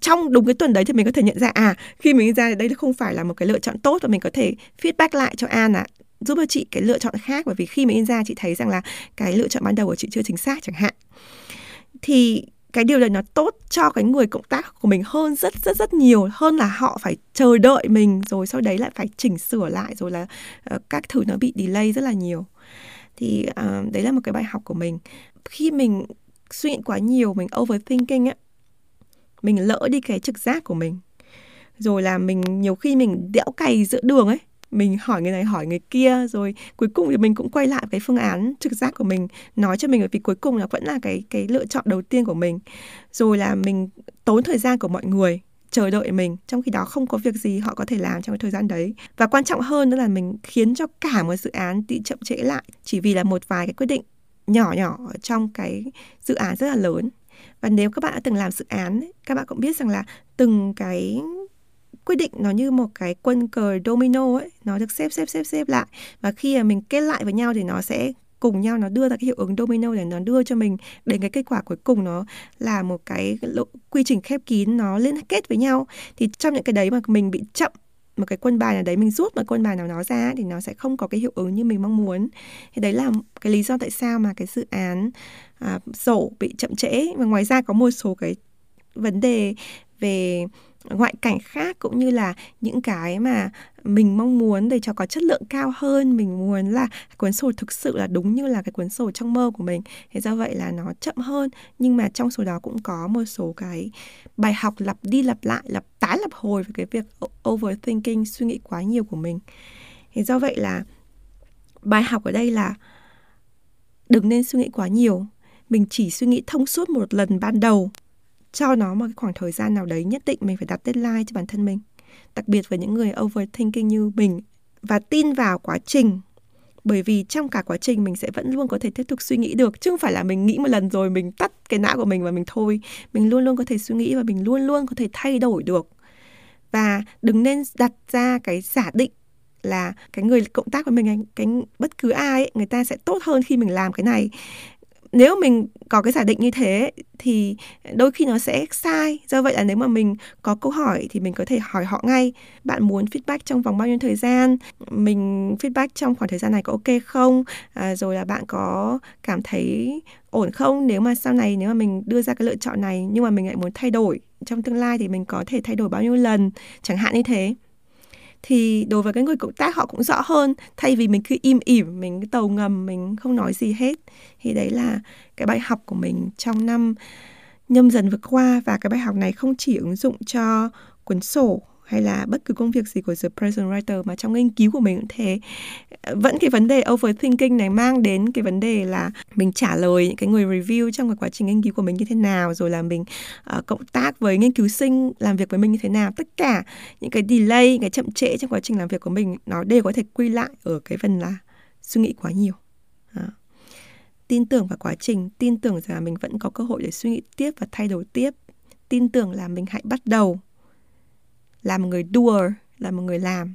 trong đúng cái tuần đấy thì mình có thể nhận ra à khi mình in ra thì đây không phải là một cái lựa chọn tốt và mình có thể feedback lại cho An là giúp cho chị cái lựa chọn khác bởi vì khi mà in ra chị thấy rằng là cái lựa chọn ban đầu của chị chưa chính xác chẳng hạn. Thì cái điều này nó tốt cho cái người cộng tác của mình hơn rất rất rất nhiều hơn là họ phải chờ đợi mình rồi sau đấy lại phải chỉnh sửa lại rồi là uh, các thứ nó bị delay rất là nhiều. Thì uh, đấy là một cái bài học của mình. Khi mình suy nghĩ quá nhiều mình overthinking á mình lỡ đi cái trực giác của mình. Rồi là mình nhiều khi mình đẽo cày giữa đường ấy mình hỏi người này hỏi người kia, rồi cuối cùng thì mình cũng quay lại cái phương án trực giác của mình, nói cho mình bởi vì cuối cùng là vẫn là cái cái lựa chọn đầu tiên của mình. Rồi là mình tốn thời gian của mọi người chờ đợi mình, trong khi đó không có việc gì họ có thể làm trong cái thời gian đấy. Và quan trọng hơn nữa là mình khiến cho cả một dự án bị chậm trễ lại, chỉ vì là một vài cái quyết định nhỏ nhỏ trong cái dự án rất là lớn. Và nếu các bạn đã từng làm dự án các bạn cũng biết rằng là từng cái quyết định nó như một cái quân cờ domino ấy nó được xếp xếp xếp xếp lại. Và khi mà mình kết lại với nhau thì nó sẽ cùng nhau nó đưa ra cái hiệu ứng domino để nó đưa cho mình đến cái kết quả cuối cùng nó là một cái lộ, quy trình khép kín nó liên kết với nhau. Thì trong những cái đấy mà mình bị chậm một cái quân bài nào đấy mình rút một quân bài nào đó ra thì nó sẽ không có cái hiệu ứng như mình mong muốn. Thì đấy là cái lý do tại sao mà cái dự án à, sổ bị chậm trễ. Và ngoài ra có một số cái vấn đề về ngoại cảnh khác cũng như là những cái mà mình mong muốn để cho có chất lượng cao hơn, mình muốn là cuốn sổ thực sự là đúng như là cái cuốn sổ trong mơ của mình. Thế do vậy là nó chậm hơn. Nhưng mà trong số đó cũng có một số cái bài học lặp đi lặp lại, lặp tái lặp hồi về cái việc overthinking, suy nghĩ quá nhiều của mình. Thế do vậy là bài học ở đây là đừng nên suy nghĩ quá nhiều. Mình chỉ suy nghĩ thông suốt một lần ban đầu cho nó một cái khoảng thời gian nào đấy nhất định mình phải đặt deadline cho bản thân mình. Đặc biệt với những người overthinking như mình và tin vào quá trình. Bởi vì trong cả quá trình mình sẽ vẫn luôn có thể tiếp tục suy nghĩ được chứ không phải là mình nghĩ một lần rồi mình tắt cái não của mình và mình thôi. Mình luôn luôn có thể suy nghĩ và mình luôn luôn có thể thay đổi được. Và đừng nên đặt ra cái giả định là cái người cộng tác với mình cái bất cứ ai ấy, người ta sẽ tốt hơn khi mình làm cái này nếu mình có cái giả định như thế thì đôi khi nó sẽ sai. Do vậy là nếu mà mình có câu hỏi thì mình có thể hỏi họ ngay. Bạn muốn feedback trong vòng bao nhiêu thời gian? Mình feedback trong khoảng thời gian này có ok không? À, rồi là bạn có cảm thấy ổn không? Nếu mà sau này nếu mà mình đưa ra cái lựa chọn này nhưng mà mình lại muốn thay đổi trong tương lai thì mình có thể thay đổi bao nhiêu lần? Chẳng hạn như thế thì đối với cái người cộng tác họ cũng rõ hơn. Thay vì mình cứ im ỉm, mình cứ tàu ngầm, mình không nói gì hết. Thì đấy là cái bài học của mình trong năm nhâm dần vừa qua. Và cái bài học này không chỉ ứng dụng cho cuốn sổ hay là bất cứ công việc gì của The Present Writer mà trong nghiên cứu của mình cũng thế. Vẫn cái vấn đề overthinking này mang đến cái vấn đề là mình trả lời những cái người review trong cái quá trình nghiên cứu của mình như thế nào rồi là mình uh, cộng tác với nghiên cứu sinh làm việc với mình như thế nào. Tất cả những cái delay những cái chậm trễ trong quá trình làm việc của mình nó đều có thể quy lại ở cái phần là suy nghĩ quá nhiều. À tin tưởng vào quá trình tin tưởng rằng là mình vẫn có cơ hội để suy nghĩ tiếp và thay đổi tiếp. Tin tưởng là mình hãy bắt đầu là một người doer, là một người làm,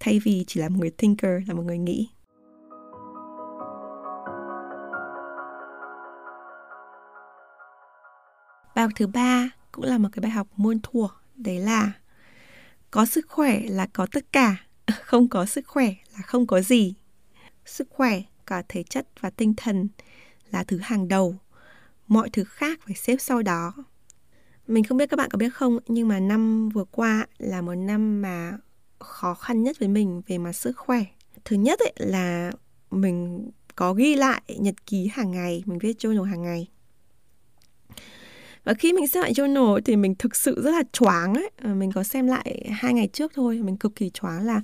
thay vì chỉ là một người thinker, là một người nghĩ. Bài học thứ ba cũng là một cái bài học muôn thuở, đấy là có sức khỏe là có tất cả, không có sức khỏe là không có gì. Sức khỏe cả thể chất và tinh thần là thứ hàng đầu, mọi thứ khác phải xếp sau đó mình không biết các bạn có biết không, nhưng mà năm vừa qua là một năm mà khó khăn nhất với mình về mặt sức khỏe. Thứ nhất ấy là mình có ghi lại nhật ký hàng ngày, mình viết journal hàng ngày. Và khi mình xem lại journal thì mình thực sự rất là choáng ấy. Ờ, mình có xem lại hai ngày trước thôi, mình cực kỳ choáng là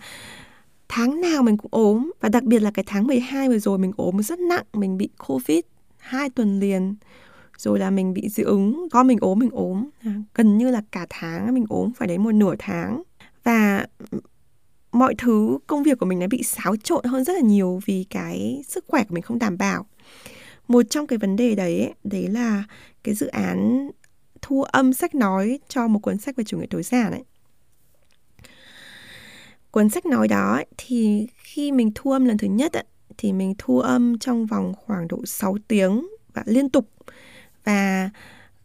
tháng nào mình cũng ốm. Và đặc biệt là cái tháng 12 vừa rồi mình ốm rất nặng, mình bị covid hai tuần liền rồi là mình bị dị ứng con mình ốm mình ốm. À, gần như là cả tháng mình ốm phải đến một nửa tháng. Và ừ, mọi thứ, công việc của mình nó bị xáo trộn hơn rất là nhiều vì cái sức khỏe của mình không đảm bảo. Một trong cái vấn đề đấy đấy là cái dự án thu âm sách nói cho một cuốn sách về chủ nghĩa tối giản ấy. Cuốn sách nói đó thì khi mình thu âm lần thứ nhất thì mình thu âm trong vòng khoảng độ 6 tiếng và liên tục và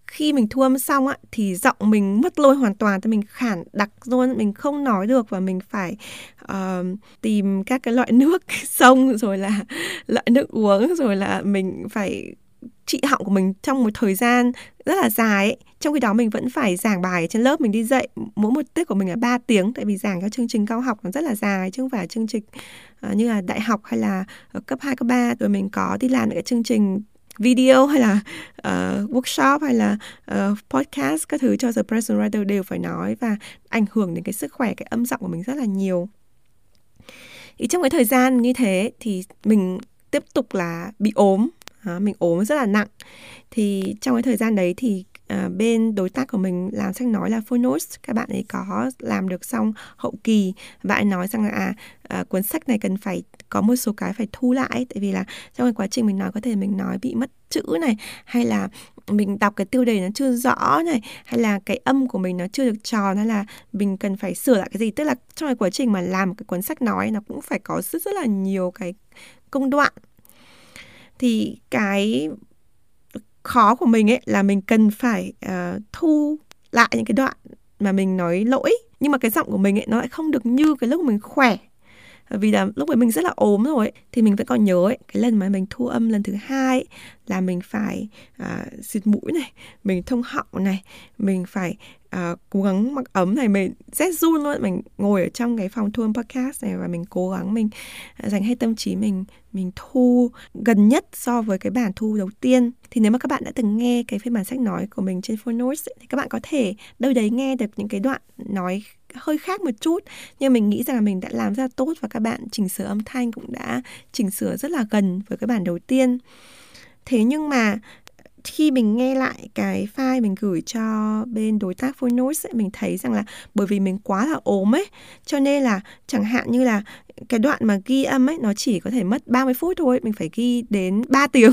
khi mình thu âm xong á thì giọng mình mất lôi hoàn toàn thì mình khản đặc luôn mình không nói được và mình phải uh, tìm các cái loại nước sông rồi là loại nước uống rồi là mình phải trị họng của mình trong một thời gian rất là dài ấy. trong khi đó mình vẫn phải giảng bài trên lớp mình đi dạy mỗi một tiết của mình là 3 tiếng tại vì giảng các chương trình cao học nó rất là dài chứ không phải chương trình uh, như là đại học hay là ờ, cấp 2, cấp 3 rồi mình có đi làm những cái chương trình video hay là uh, workshop hay là uh, podcast các thứ cho The Present Writer đều phải nói và ảnh hưởng đến cái sức khỏe cái âm giọng của mình rất là nhiều. Thì trong cái thời gian như thế thì mình tiếp tục là bị ốm. À, mình ốm rất là nặng. Thì trong cái thời gian đấy thì à, bên đối tác của mình làm sách nói là Phonos các bạn ấy có làm được xong hậu kỳ bạn ấy nói rằng là à, à, cuốn sách này cần phải có một số cái phải thu lại tại vì là trong cái quá trình mình nói có thể mình nói bị mất chữ này hay là mình đọc cái tiêu đề nó chưa rõ này hay là cái âm của mình nó chưa được tròn hay là mình cần phải sửa lại cái gì. Tức là trong cái quá trình mà làm cái cuốn sách nói nó cũng phải có rất rất là nhiều cái công đoạn. Thì cái khó của mình ấy là mình cần phải uh, thu lại những cái đoạn mà mình nói lỗi nhưng mà cái giọng của mình ấy nó lại không được như cái lúc mình khỏe vì là lúc ấy mình rất là ốm rồi ấy, thì mình vẫn còn nhớ ấy, cái lần mà mình thu âm lần thứ hai ấy, là mình phải à, xịt mũi này mình thông họng này mình phải à, cố gắng mặc ấm này mình rét run luôn mình ngồi ở trong cái phòng thu âm podcast này và mình cố gắng mình à, dành hết tâm trí mình mình thu gần nhất so với cái bản thu đầu tiên. Thì nếu mà các bạn đã từng nghe cái phiên bản sách nói của mình trên Phonos thì các bạn có thể đâu đấy nghe được những cái đoạn nói hơi khác một chút. Nhưng mình nghĩ rằng là mình đã làm ra tốt và các bạn chỉnh sửa âm thanh cũng đã chỉnh sửa rất là gần với cái bản đầu tiên. Thế nhưng mà khi mình nghe lại cái file mình gửi cho bên đối tác Phonos ấy, mình thấy rằng là bởi vì mình quá là ốm ấy cho nên là chẳng hạn như là cái đoạn mà ghi âm ấy nó chỉ có thể mất 30 phút thôi mình phải ghi đến 3 tiếng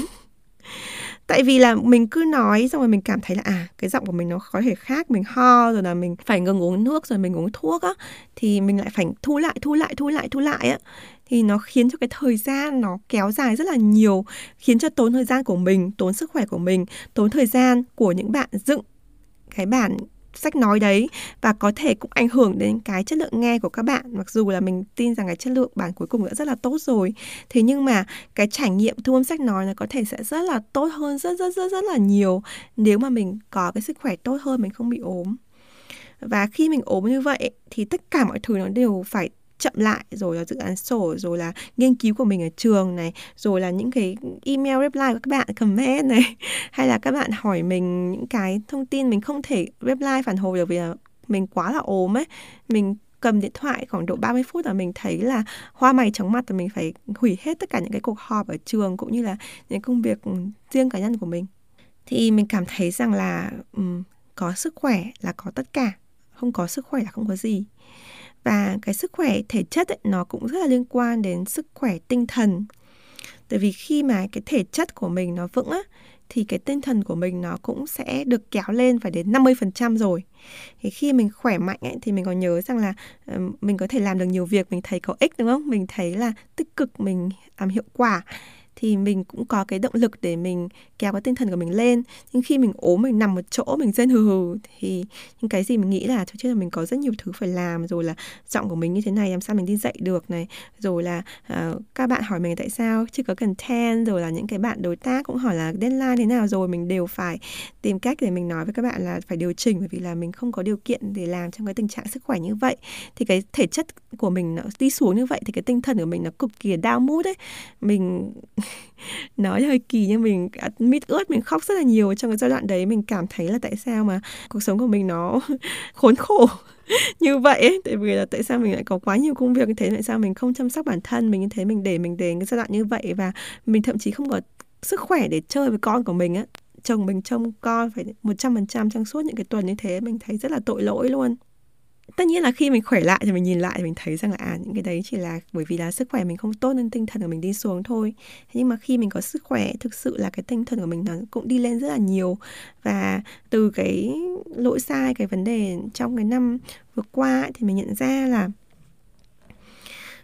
tại vì là mình cứ nói xong rồi mình cảm thấy là à cái giọng của mình nó có thể khác, mình ho rồi là mình phải ngừng uống nước rồi mình uống thuốc á, thì mình lại phải thu lại thu lại thu lại thu lại á. Thì nó khiến cho cái thời gian nó kéo dài rất là nhiều, khiến cho tốn thời gian của mình, tốn sức khỏe của mình, tốn thời gian của những bạn dựng cái bản sách nói đấy và có thể cũng ảnh hưởng đến cái chất lượng nghe của các bạn. Mặc dù là mình tin rằng cái chất lượng bản cuối cùng đã rất là tốt rồi, thế nhưng mà cái trải nghiệm thu âm sách nói là có thể sẽ rất là tốt hơn rất rất rất rất là nhiều nếu mà mình có cái sức khỏe tốt hơn, mình không bị ốm. Và khi mình ốm như vậy thì tất cả mọi thứ nó đều phải chậm lại rồi là dự án sổ rồi là nghiên cứu của mình ở trường này rồi là những cái email reply của các bạn comment này hay là các bạn hỏi mình những cái thông tin mình không thể reply phản hồi được vì là mình quá là ốm ấy. Mình cầm điện thoại khoảng độ 30 phút là mình thấy là hoa mày chóng mặt và mình phải hủy hết tất cả những cái cuộc họp ở trường cũng như là những công việc ừ, riêng cá nhân của mình. Thì mình cảm thấy rằng là um, có sức khỏe là có tất cả không có sức khỏe là không có gì và cái sức khỏe thể chất ấy, nó cũng rất là liên quan đến sức khỏe tinh thần tại vì khi mà cái thể chất của mình nó vững á thì cái tinh thần của mình nó cũng sẽ được kéo lên phải đến 50% rồi. Thì khi mình khỏe mạnh ấy, thì mình còn nhớ rằng là ờ, mình có thể làm được nhiều việc, mình thấy có ích đúng không? Mình thấy là tích cực, mình làm hiệu quả thì mình cũng có cái động lực để mình kéo cái tinh thần của mình lên. Nhưng khi mình ốm mình nằm một chỗ mình rên hừ hừ thì những cái gì mình nghĩ là chứ là mình có rất nhiều thứ phải làm rồi là giọng của mình như thế này làm sao mình đi dạy được này rồi là uh, các bạn hỏi mình tại sao chưa có content rồi là những cái bạn đối tác cũng hỏi là deadline thế nào rồi? Mình đều phải tìm cách để mình nói với các bạn là phải điều chỉnh bởi vì là mình không có điều kiện để làm trong cái tình trạng sức khỏe như vậy. Thì cái thể chất của mình nó đi xuống như vậy thì cái tinh thần của mình nó cực kỳ đau mút ấy. Mình nói hơi kỳ nhưng mình à, mít ướt, mình khóc rất là nhiều trong cái giai đoạn đấy. Mình cảm thấy là tại sao mà cuộc sống của mình nó khốn khổ như vậy ấy. tại vì là tại sao mình lại có quá nhiều công việc như thế? Tại sao mình không chăm sóc bản thân mình như thế? Mình để mình đến cái giai đoạn như vậy và mình thậm chí không có sức khỏe để chơi với con của mình á. Chồng mình trông con phải một trăm phần trăm trong suốt những cái tuần như thế, mình thấy rất là tội lỗi luôn tất nhiên là khi mình khỏe lại thì mình nhìn lại thì mình thấy rằng là à những cái đấy chỉ là bởi vì là sức khỏe mình không tốt nên tinh thần của mình đi xuống thôi. Nhưng mà khi mình có sức khỏe thực sự là cái tinh thần của mình nó cũng đi lên rất là nhiều. Và từ cái lỗi sai cái vấn đề trong cái năm vừa qua ấy, thì mình nhận ra là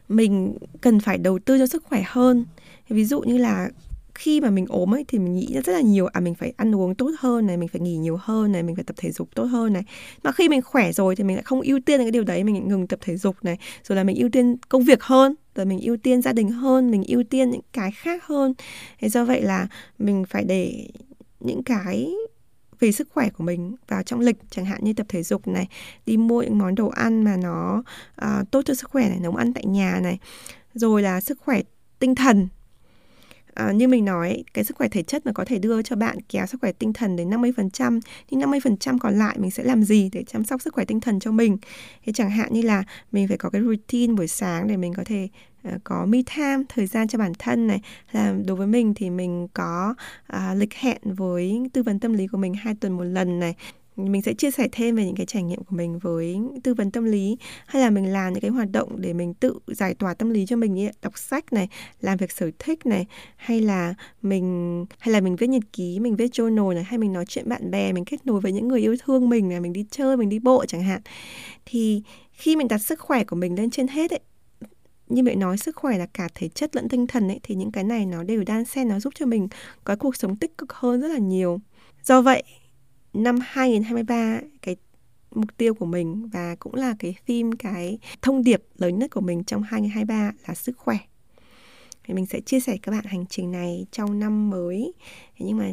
mình cần phải đầu tư cho sức khỏe hơn. Ví dụ như là khi mà mình ốm ấy thì mình nghĩ rất là nhiều à mình phải ăn uống tốt hơn này mình phải nghỉ nhiều hơn này mình phải tập thể dục tốt hơn này. Mà khi mình khỏe rồi thì mình lại không ưu tiên cái điều đấy mình ngừng tập thể dục này rồi là mình ưu tiên công việc hơn rồi mình ưu tiên gia đình hơn mình ưu tiên những cái khác hơn. Thế do vậy là mình phải để những cái về sức khỏe của mình vào trong lịch chẳng hạn như tập thể dục này đi mua những món đồ ăn mà nó uh, tốt cho sức khỏe này nấu ăn tại nhà này rồi là sức khỏe tinh thần à, như mình nói cái sức khỏe thể chất mà có thể đưa cho bạn kéo sức khỏe tinh thần đến 50% nhưng 50% còn lại mình sẽ làm gì để chăm sóc sức khỏe tinh thần cho mình? Thì chẳng hạn như là mình phải có cái routine buổi sáng để mình có thể uh, có me time thời gian cho bản thân này. Là đối với mình thì mình có uh, lịch hẹn với tư vấn tâm lý của mình hai tuần một lần này mình sẽ chia sẻ thêm về những cái trải nghiệm của mình với tư vấn tâm lý, hay là mình làm những cái hoạt động để mình tự giải tỏa tâm lý cho mình như đọc sách này, làm việc sở thích này, hay là mình, hay là mình viết nhật ký, mình viết journal này, hay mình nói chuyện bạn bè, mình kết nối với những người yêu thương mình này, mình đi chơi, mình đi bộ chẳng hạn. Thì khi mình đặt sức khỏe của mình lên trên hết ấy, như vậy nói sức khỏe là cả thể chất lẫn tinh thần ấy, thì những cái này nó đều đan xen, nó giúp cho mình có cuộc sống tích cực hơn rất là nhiều. Do vậy năm 2023 cái mục tiêu của mình và cũng là cái theme cái thông điệp lớn nhất của mình trong 2023 là sức khỏe. Thì mình sẽ chia sẻ các bạn hành trình này trong năm mới. Thế nhưng mà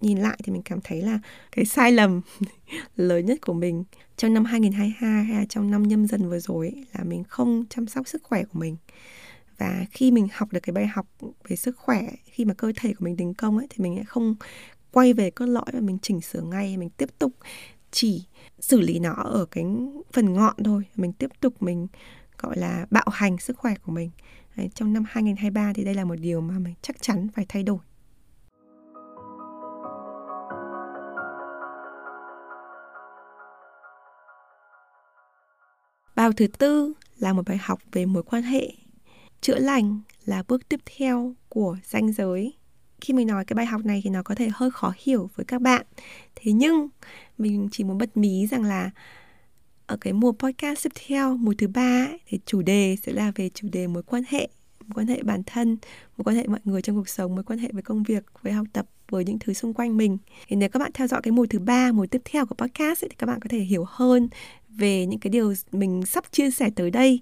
nhìn lại thì mình cảm thấy là cái sai lầm lớn nhất của mình trong năm 2022 hay là trong năm nhâm dần vừa rồi là mình không chăm sóc sức khỏe của mình. Và khi mình học được cái bài học về sức khỏe, khi mà cơ thể của mình đình công ấy thì mình lại không quay về cốt lõi và mình chỉnh sửa ngay mình tiếp tục chỉ xử lý nó ở cái phần ngọn thôi. Mình tiếp tục mình gọi là bạo hành sức khỏe của mình. Đấy, trong năm 2023 thì đây là một điều mà mình chắc chắn phải thay đổi. Bài thứ tư là một bài học về mối quan hệ. Chữa lành là bước tiếp theo của danh giới khi mình nói cái bài học này thì nó có thể hơi khó hiểu với các bạn. Thế nhưng mình chỉ muốn bật mí rằng là ở cái mùa podcast tiếp theo mùa thứ ba ấy, thì chủ đề sẽ là về chủ đề mối quan hệ mối quan hệ bản thân mối quan hệ mọi người trong cuộc sống mối quan hệ với công việc với học tập với những thứ xung quanh mình. Thì nếu các bạn theo dõi cái mùa thứ ba mùa tiếp theo của podcast ấy, thì các bạn có thể hiểu hơn về những cái điều mình sắp chia sẻ tới đây.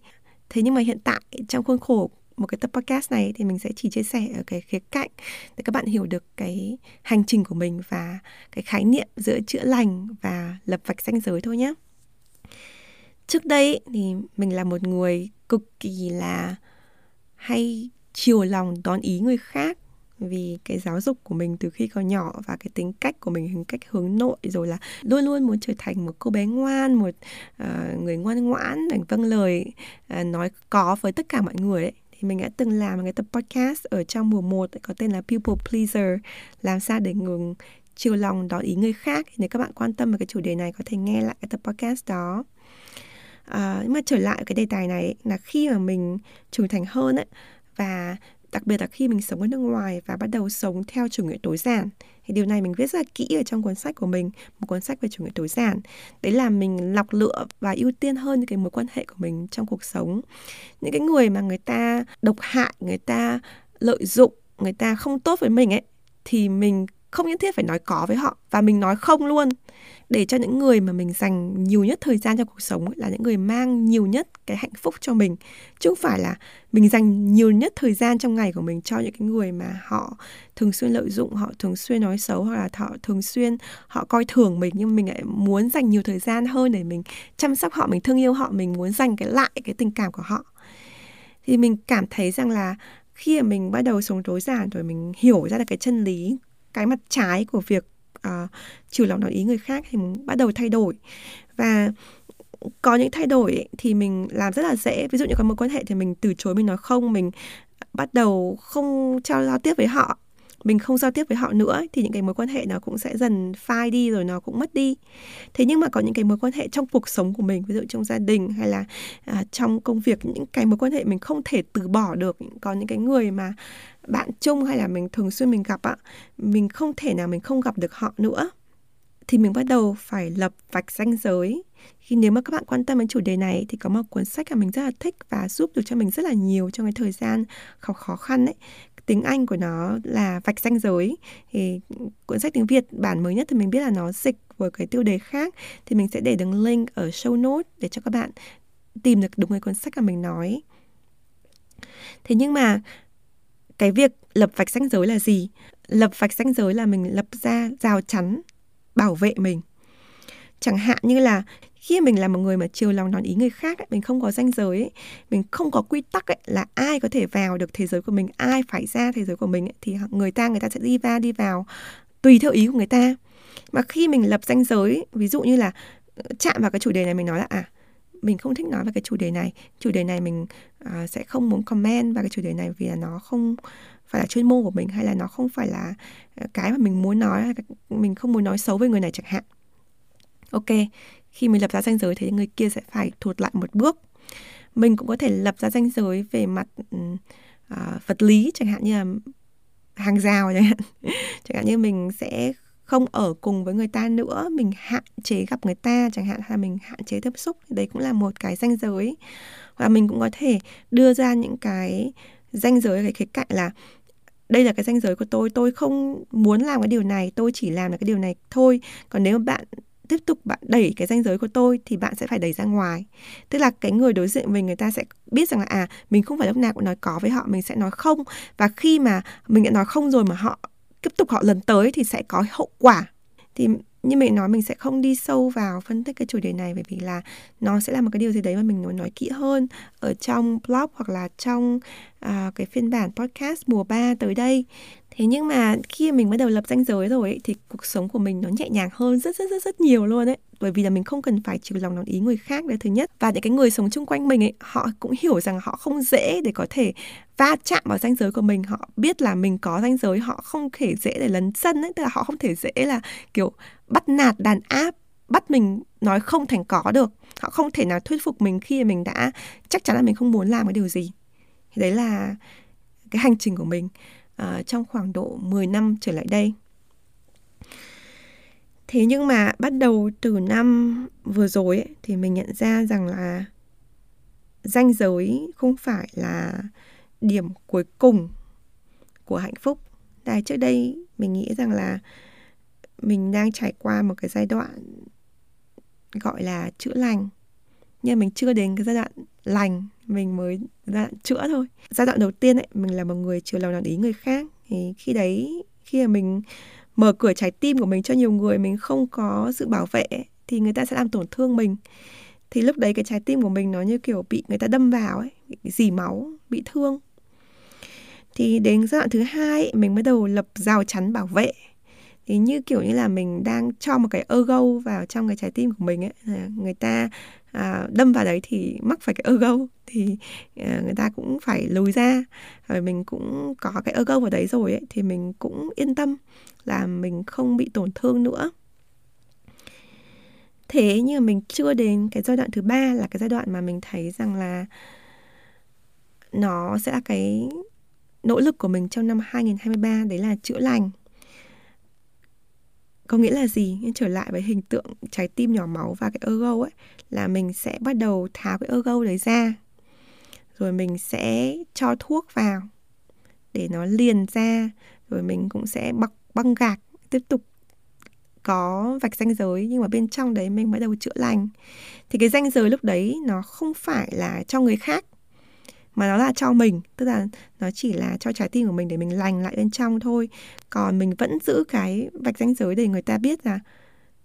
Thế nhưng mà hiện tại trong khuôn khổ một cái tập podcast này thì mình sẽ chỉ chia sẻ ở cái khía cạnh để các bạn hiểu được cái hành trình của mình và cái khái niệm giữa chữa lành và lập vạch ranh giới thôi nhé. Trước đây thì mình là một người cực kỳ là hay chiều lòng đón ý người khác vì cái giáo dục của mình từ khi còn nhỏ và cái tính cách của mình hình cách hướng nội rồi là luôn luôn muốn trở thành một cô bé ngoan một uh, người ngoan ngoãn để vâng lời uh, nói có với tất cả mọi người ấy thì mình đã từng làm một cái tập podcast ở trong mùa 1 có tên là People Pleaser làm sao để ngừng chiều lòng đón ý người khác. Nếu các bạn quan tâm về cái chủ đề này có thể nghe lại cái tập podcast đó. À, nhưng mà trở lại cái đề tài này là khi mà mình trưởng thành hơn ấy và đặc biệt là khi mình sống ở nước ngoài và bắt đầu sống theo chủ nghĩa tối giản. Thì điều này mình viết rất là kỹ ở trong cuốn sách của mình, một cuốn sách về chủ nghĩa tối giản. Đấy là mình lọc lựa và ưu tiên hơn những cái mối quan hệ của mình trong cuộc sống. Những cái người mà người ta độc hại, người ta lợi dụng, người ta không tốt với mình ấy, thì mình không nhất thiết phải nói có với họ và mình nói không luôn. Để cho những người mà mình dành nhiều nhất thời gian trong cuộc sống là những người mang nhiều nhất cái hạnh phúc cho mình, chứ không phải là mình dành nhiều nhất thời gian trong ngày của mình cho những cái người mà họ thường xuyên lợi dụng, họ thường xuyên nói xấu, hoặc là họ thường xuyên họ coi thường mình, nhưng mình lại muốn dành nhiều thời gian hơn để mình chăm sóc họ, mình thương yêu họ, mình muốn dành cái lại cái tình cảm của họ. Thì mình cảm thấy rằng là khi mà mình bắt đầu sống tối giản rồi, mình hiểu ra được cái chân lý cái mặt trái của việc ờ, uh, chiều lòng nói ý người khác thì mình bắt đầu thay đổi. Và có những thay đổi thì mình làm rất là dễ. Ví dụ như có mối quan hệ thì mình từ chối mình nói không mình bắt đầu không trao giao tiếp với họ mình không giao tiếp với họ nữa thì những cái mối quan hệ nó cũng sẽ dần phai đi rồi nó cũng mất đi. Thế nhưng mà có những cái mối quan hệ trong cuộc sống của mình ví dụ trong gia đình hay là à, trong công việc những cái mối quan hệ mình không thể từ bỏ được. Có những cái người mà bạn chung hay là mình thường xuyên mình gặp ạ mình không thể nào mình không gặp được họ nữa. Thì mình bắt đầu phải lập vạch ranh giới. Khi nếu mà các bạn quan tâm đến chủ đề này thì có một cuốn sách mà mình rất là thích và giúp được cho mình rất là nhiều trong cái thời gian khó khó khăn ấy. Tiếng Anh của nó là vạch ranh giới. Thì cuốn sách tiếng Việt bản mới nhất thì mình biết là nó dịch với cái tiêu đề khác. Thì mình sẽ để đường link ở show note để cho các bạn tìm được đúng cái cuốn sách mà mình nói. Thế nhưng mà cái việc lập vạch ranh giới là gì? Lập vạch ranh giới là mình lập ra rào chắn bảo vệ mình. Chẳng hạn như là khi mình là một người mà chiều lòng nói ý người khác ấy, mình không có ranh giới ấy, mình không có quy tắc ấy, là ai có thể vào được thế giới của mình ai phải ra thế giới của mình ấy, thì người ta người ta sẽ đi va đi vào tùy theo ý của người ta. Mà khi mình lập ranh giới ví dụ như là ờ, chạm vào cái chủ đề này mình nói là à mình không thích nói về cái chủ đề này. Chủ đề này mình uh, sẽ không muốn comment vào cái chủ đề này vì là nó không phải là chuyên môn của mình hay là nó không phải là à, cái mà mình muốn nói mình không muốn nói xấu về người này chẳng hạn. Ok khi mình lập ra ranh giới thì người kia sẽ phải thụt lại một bước. Mình cũng có thể lập ra ranh giới về mặt uh, vật lý chẳng hạn như là hàng rào chẳng hạn. Chẳng hạn như mình sẽ không ở cùng với người ta nữa, mình hạn chế gặp người ta, chẳng hạn là mình hạn chế tiếp xúc, đấy cũng là một cái ranh giới. Và mình cũng có thể đưa ra những cái ranh giới, cái khía cạnh là, đây là cái ranh giới của tôi tôi không muốn làm cái điều này, tôi chỉ làm được cái điều này thôi. Còn nếu bạn tiếp tục bạn đẩy cái ranh giới của tôi thì bạn sẽ phải đẩy ra ngoài. Tức là cái người đối diện mình, người ta sẽ biết rằng là à mình không phải lúc nào cũng nói có với họ, mình sẽ nói không. Và khi mà mình đã nói không rồi mà họ tiếp tục họ lần tới thì sẽ có hậu quả. Thì như mình nói mình sẽ không đi sâu vào phân tích cái chủ đề này bởi vì là nó sẽ là một cái điều gì đấy mà mình muốn nói kỹ hơn ở trong blog hoặc là trong uh, cái phiên bản podcast mùa 3 tới đây thế nhưng mà khi mình bắt đầu lập danh giới rồi ấy, thì cuộc sống của mình nó nhẹ nhàng hơn rất rất rất rất nhiều luôn đấy bởi vì là mình không cần phải chịu lòng đồng ý người khác đấy thứ nhất. Và những cái người sống chung quanh mình ấy họ cũng hiểu rằng họ không dễ để có thể va chạm vào danh giới của mình. Họ biết là mình có danh giới họ không thể dễ để lấn sân ấy. Tức là họ không thể dễ là kiểu bắt nạt đàn áp bắt mình nói không thành có được. Họ không thể nào thuyết phục mình khi mình đã chắc chắn là mình không muốn làm cái điều gì. Thì đấy là cái hành trình của mình à, trong khoảng độ 10 năm trở lại đây. Thế nhưng mà bắt đầu từ năm vừa rồi ấy, thì mình nhận ra rằng là danh giới không phải là điểm cuối cùng của hạnh phúc. Tại trước đây mình nghĩ rằng là mình đang trải qua một cái giai đoạn gọi là chữa lành nhưng mình chưa đến cái giai đoạn lành, mình mới giai đoạn chữa thôi. Giai đoạn đầu tiên ấy, mình là một người chiều lòng nào ý người khác. Thì khi đấy, khi mà mình mở cửa trái tim của mình cho nhiều người, mình không có sự bảo vệ thì người ta sẽ làm tổn thương mình. Thì lúc đấy cái trái tim của mình nó như kiểu bị người ta đâm vào ấy, bị dì máu, bị thương. Thì đến giai đoạn thứ hai mình bắt đầu lập rào chắn bảo vệ thì như kiểu như là mình đang cho một cái ego vào trong cái trái tim của mình ấy người ta à, đâm vào đấy thì mắc phải cái ego thì à, người ta cũng phải lùi ra. Rồi mình cũng có cái ego vào đấy rồi ấy thì mình cũng yên tâm là mình không bị tổn thương nữa. Thế nhưng mà mình chưa đến cái giai đoạn thứ ba là cái giai đoạn mà mình thấy rằng là nó sẽ là cái nỗ lực của mình trong năm 2023 đấy là chữa lành có nghĩa là gì? Trở lại với hình tượng trái tim nhỏ máu và cái ego ấy, là mình sẽ bắt đầu tháo cái ego đấy ra. Rồi mình sẽ cho thuốc vào để nó liền ra. Rồi mình cũng sẽ bọc băng gạc, tiếp tục có vạch ranh giới, nhưng mà bên trong đấy mình bắt đầu chữa lành. Thì cái ranh giới lúc đấy nó không phải là cho người khác mà nó là cho mình tức là nó chỉ là cho trái tim của mình để mình lành lại bên trong thôi. Còn mình vẫn giữ cái vạch ranh giới để người ta biết là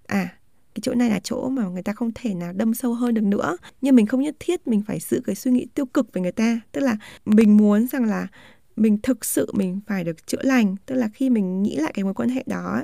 à cái chỗ này là chỗ mà người ta không thể nào đâm sâu hơn được nữa. Nhưng mình không nhất thiết mình phải giữ cái suy nghĩ tiêu cực về người ta. Tức là mình muốn rằng là mình thực sự mình phải được chữa lành. Tức là khi mình nghĩ lại cái mối quan hệ đó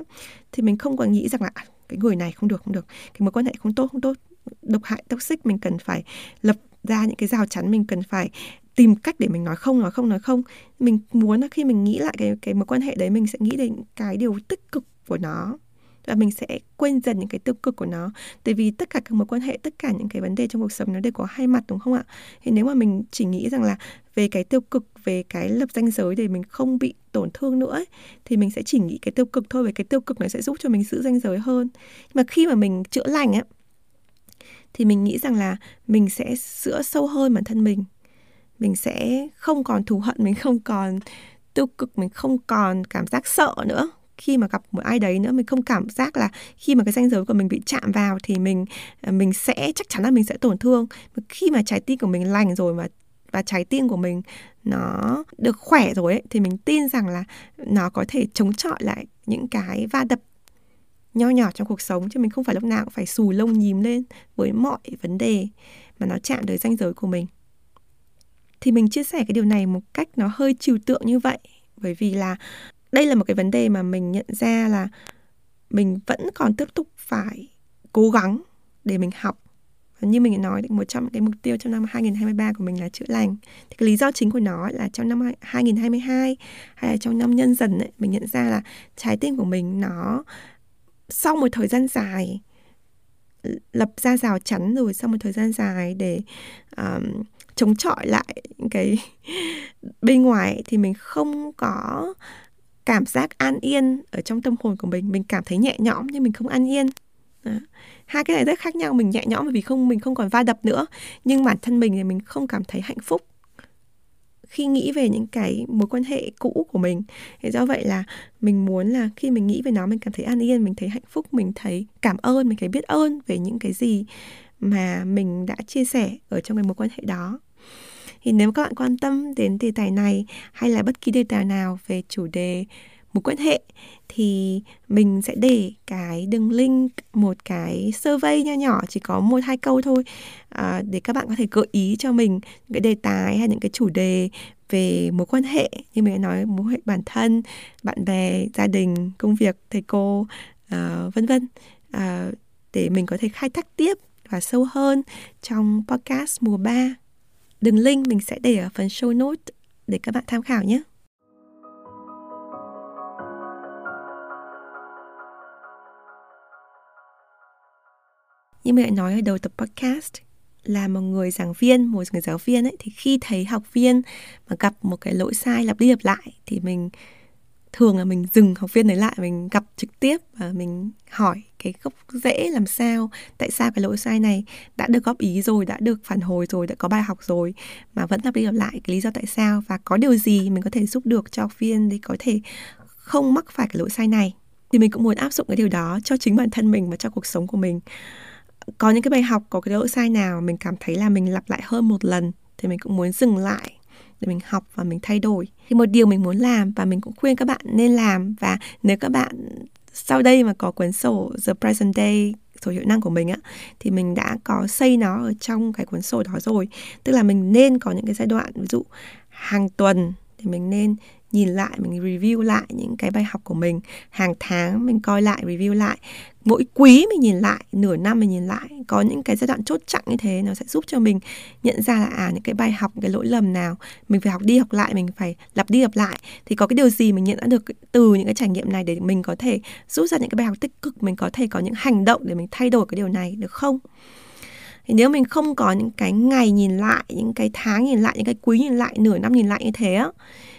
thì mình không còn nghĩ rằng là à, cái người này không được không được. Cái mối quan hệ không tốt không tốt độc hại toxic mình cần phải lập ra những cái rào chắn mình cần phải tìm cách để mình nói không nói không nói không. Mình muốn là khi mình nghĩ lại cái cái mối quan hệ đấy mình sẽ nghĩ đến cái điều tích cực của nó và mình sẽ quên dần những cái tiêu cực của nó. Tại vì tất cả các mối quan hệ tất cả những cái vấn đề trong cuộc sống nó đều có hai mặt đúng không ạ? Thì nếu mà mình chỉ nghĩ rằng là về cái tiêu cực về cái lập danh giới để mình không bị tổn thương nữa ấy, thì mình sẽ chỉ nghĩ cái tiêu cực thôi về cái tiêu cực nó sẽ giúp cho mình giữ danh giới hơn. Nhưng mà khi mà mình chữa lành ấy thì mình nghĩ rằng là mình sẽ sửa sâu hơn bản thân mình. Mình sẽ không còn thù hận, mình không còn tiêu cực, mình không còn cảm giác sợ nữa. Khi mà gặp một ai đấy nữa, mình không cảm giác là khi mà cái ranh giới của mình bị chạm vào thì mình à, mình sẽ, chắc chắn là mình sẽ tổn thương. Khi mà trái tim của mình lành rồi mà, và trái tim của mình nó được khỏe rồi ấy, thì mình tin rằng là nó có thể chống chọi lại những cái va đập nho nhỏ trong cuộc sống chứ mình không phải lúc nào cũng phải xù lông nhím lên với mọi vấn đề mà nó chạm tới ranh giới của mình. Thì mình chia sẻ cái điều này một cách nó hơi trừu tượng như vậy bởi vì là đây là một cái vấn đề mà mình nhận ra là mình vẫn còn tiếp tục phải cố gắng để mình học. Và như mình đã nói một trong cái mục tiêu trong năm 2023 của mình là chữa lành. Thì cái lý do chính của nó là trong năm 2022 hay là trong năm nhân dần ấy, mình nhận ra là trái tim của mình nó sau một thời gian dài lập ra rào chắn rồi sau một thời gian dài để um, chống chọi lại cái bên ngoài thì mình không có cảm giác an yên ở trong tâm hồn của mình. Mình cảm thấy nhẹ nhõm nhưng mình không an yên. Đó. hai cái này rất khác nhau mình nhẹ nhõm bởi vì không mình không còn va đập nữa. Nhưng bản thân mình thì mình không cảm thấy hạnh phúc khi nghĩ về những cái mối quan hệ cũ của mình. Thế do vậy là mình muốn là khi mình nghĩ về nó, mình cảm thấy an yên, mình thấy hạnh phúc, mình thấy cảm ơn, mình thấy biết ơn về những cái gì mà mình đã chia sẻ ở trong cái mối quan hệ đó. Thì nếu các bạn quan tâm đến đề tài này hay là bất kỳ đề tài nào về chủ đề mối quan hệ thì mình sẽ để cái đường link một cái survey nho nhỏ chỉ có một hai câu thôi à, để các bạn có thể gợi ý cho mình những cái đề tài hay những cái chủ đề về mối quan hệ. Như mình đã nói mối quan hệ bản thân bạn bè gia đình công việc thầy cô uh, vân vân. Uh, để mình có thể khai thác tiếp và sâu hơn trong podcast mùa 3 Đường link mình sẽ để ở phần show note để các bạn tham khảo nhé. Như mình đã nói ở đầu tập podcast là một người giảng viên, một người giáo viên ấy thì khi thấy học viên mà gặp một cái lỗi sai lặp đi lặp lại thì mình thường là mình dừng học viên đấy lại mình gặp trực tiếp và mình hỏi cái gốc rễ làm sao tại sao cái lỗi sai này đã được góp ý rồi đã được phản hồi rồi đã có bài học rồi mà vẫn lặp đi lặp lại cái lý do tại sao và có điều gì mình có thể giúp được cho học viên để có thể không mắc phải cái lỗi sai này. Thì mình cũng muốn áp dụng cái điều đó cho chính bản thân mình và cho cuộc sống của mình có những cái bài học, có cái lỗi sai nào mình cảm thấy là mình lặp lại hơn một lần thì mình cũng muốn dừng lại để mình học và mình thay đổi. Thì một điều mình muốn làm và mình cũng khuyên các bạn nên làm và nếu các bạn sau đây mà có cuốn sổ The Present Day, sổ hiệu năng của mình á, thì mình đã có xây nó ở trong cái cuốn sổ đó rồi. Tức là mình nên có những cái giai đoạn, ví dụ hàng tuần thì mình nên nhìn lại, mình review lại những cái bài học của mình. Hàng tháng mình coi lại, review lại. Mỗi quý mình nhìn lại, nửa năm mình nhìn lại. Có những cái giai đoạn chốt chặn như thế nó sẽ giúp cho mình nhận ra là à những cái bài học cái lỗi lầm nào mình phải học đi học lại, mình phải lặp đi lặp lại. Thì có cái điều gì mình nhận ra được từ những cái trải nghiệm này để mình có thể rút ra những cái bài học tích cực, mình có thể có những hành động để mình thay đổi cái điều này được không? Thì nếu mình không có những cái ngày nhìn lại, những cái tháng nhìn lại, những cái quý nhìn lại, nửa năm nhìn lại như thế á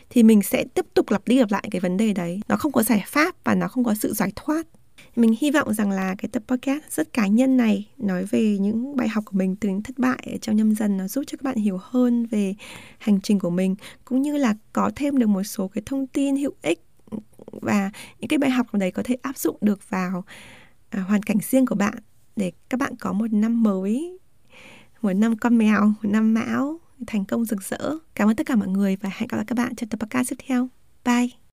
thì mình sẽ tiếp tục lặp đi lặp lại cái vấn đề đấy. Nó không có giải pháp và nó không có sự giải thoát. Mình hy vọng rằng là cái tập podcast rất cá nhân này nói về những bài học của mình từ những thất bại trong nhâm dần nó giúp cho các bạn hiểu hơn về hành trình của mình cũng như là có thêm được một số cái thông tin hữu ích và những cái bài học đấy có thể áp dụng được vào à, hoàn cảnh riêng của bạn để các bạn có một năm mới một năm con mèo một năm mão thành công rực rỡ. Cảm ơn tất cả mọi người và hẹn gặp lại các bạn trong tập podcast tiếp theo. Bye.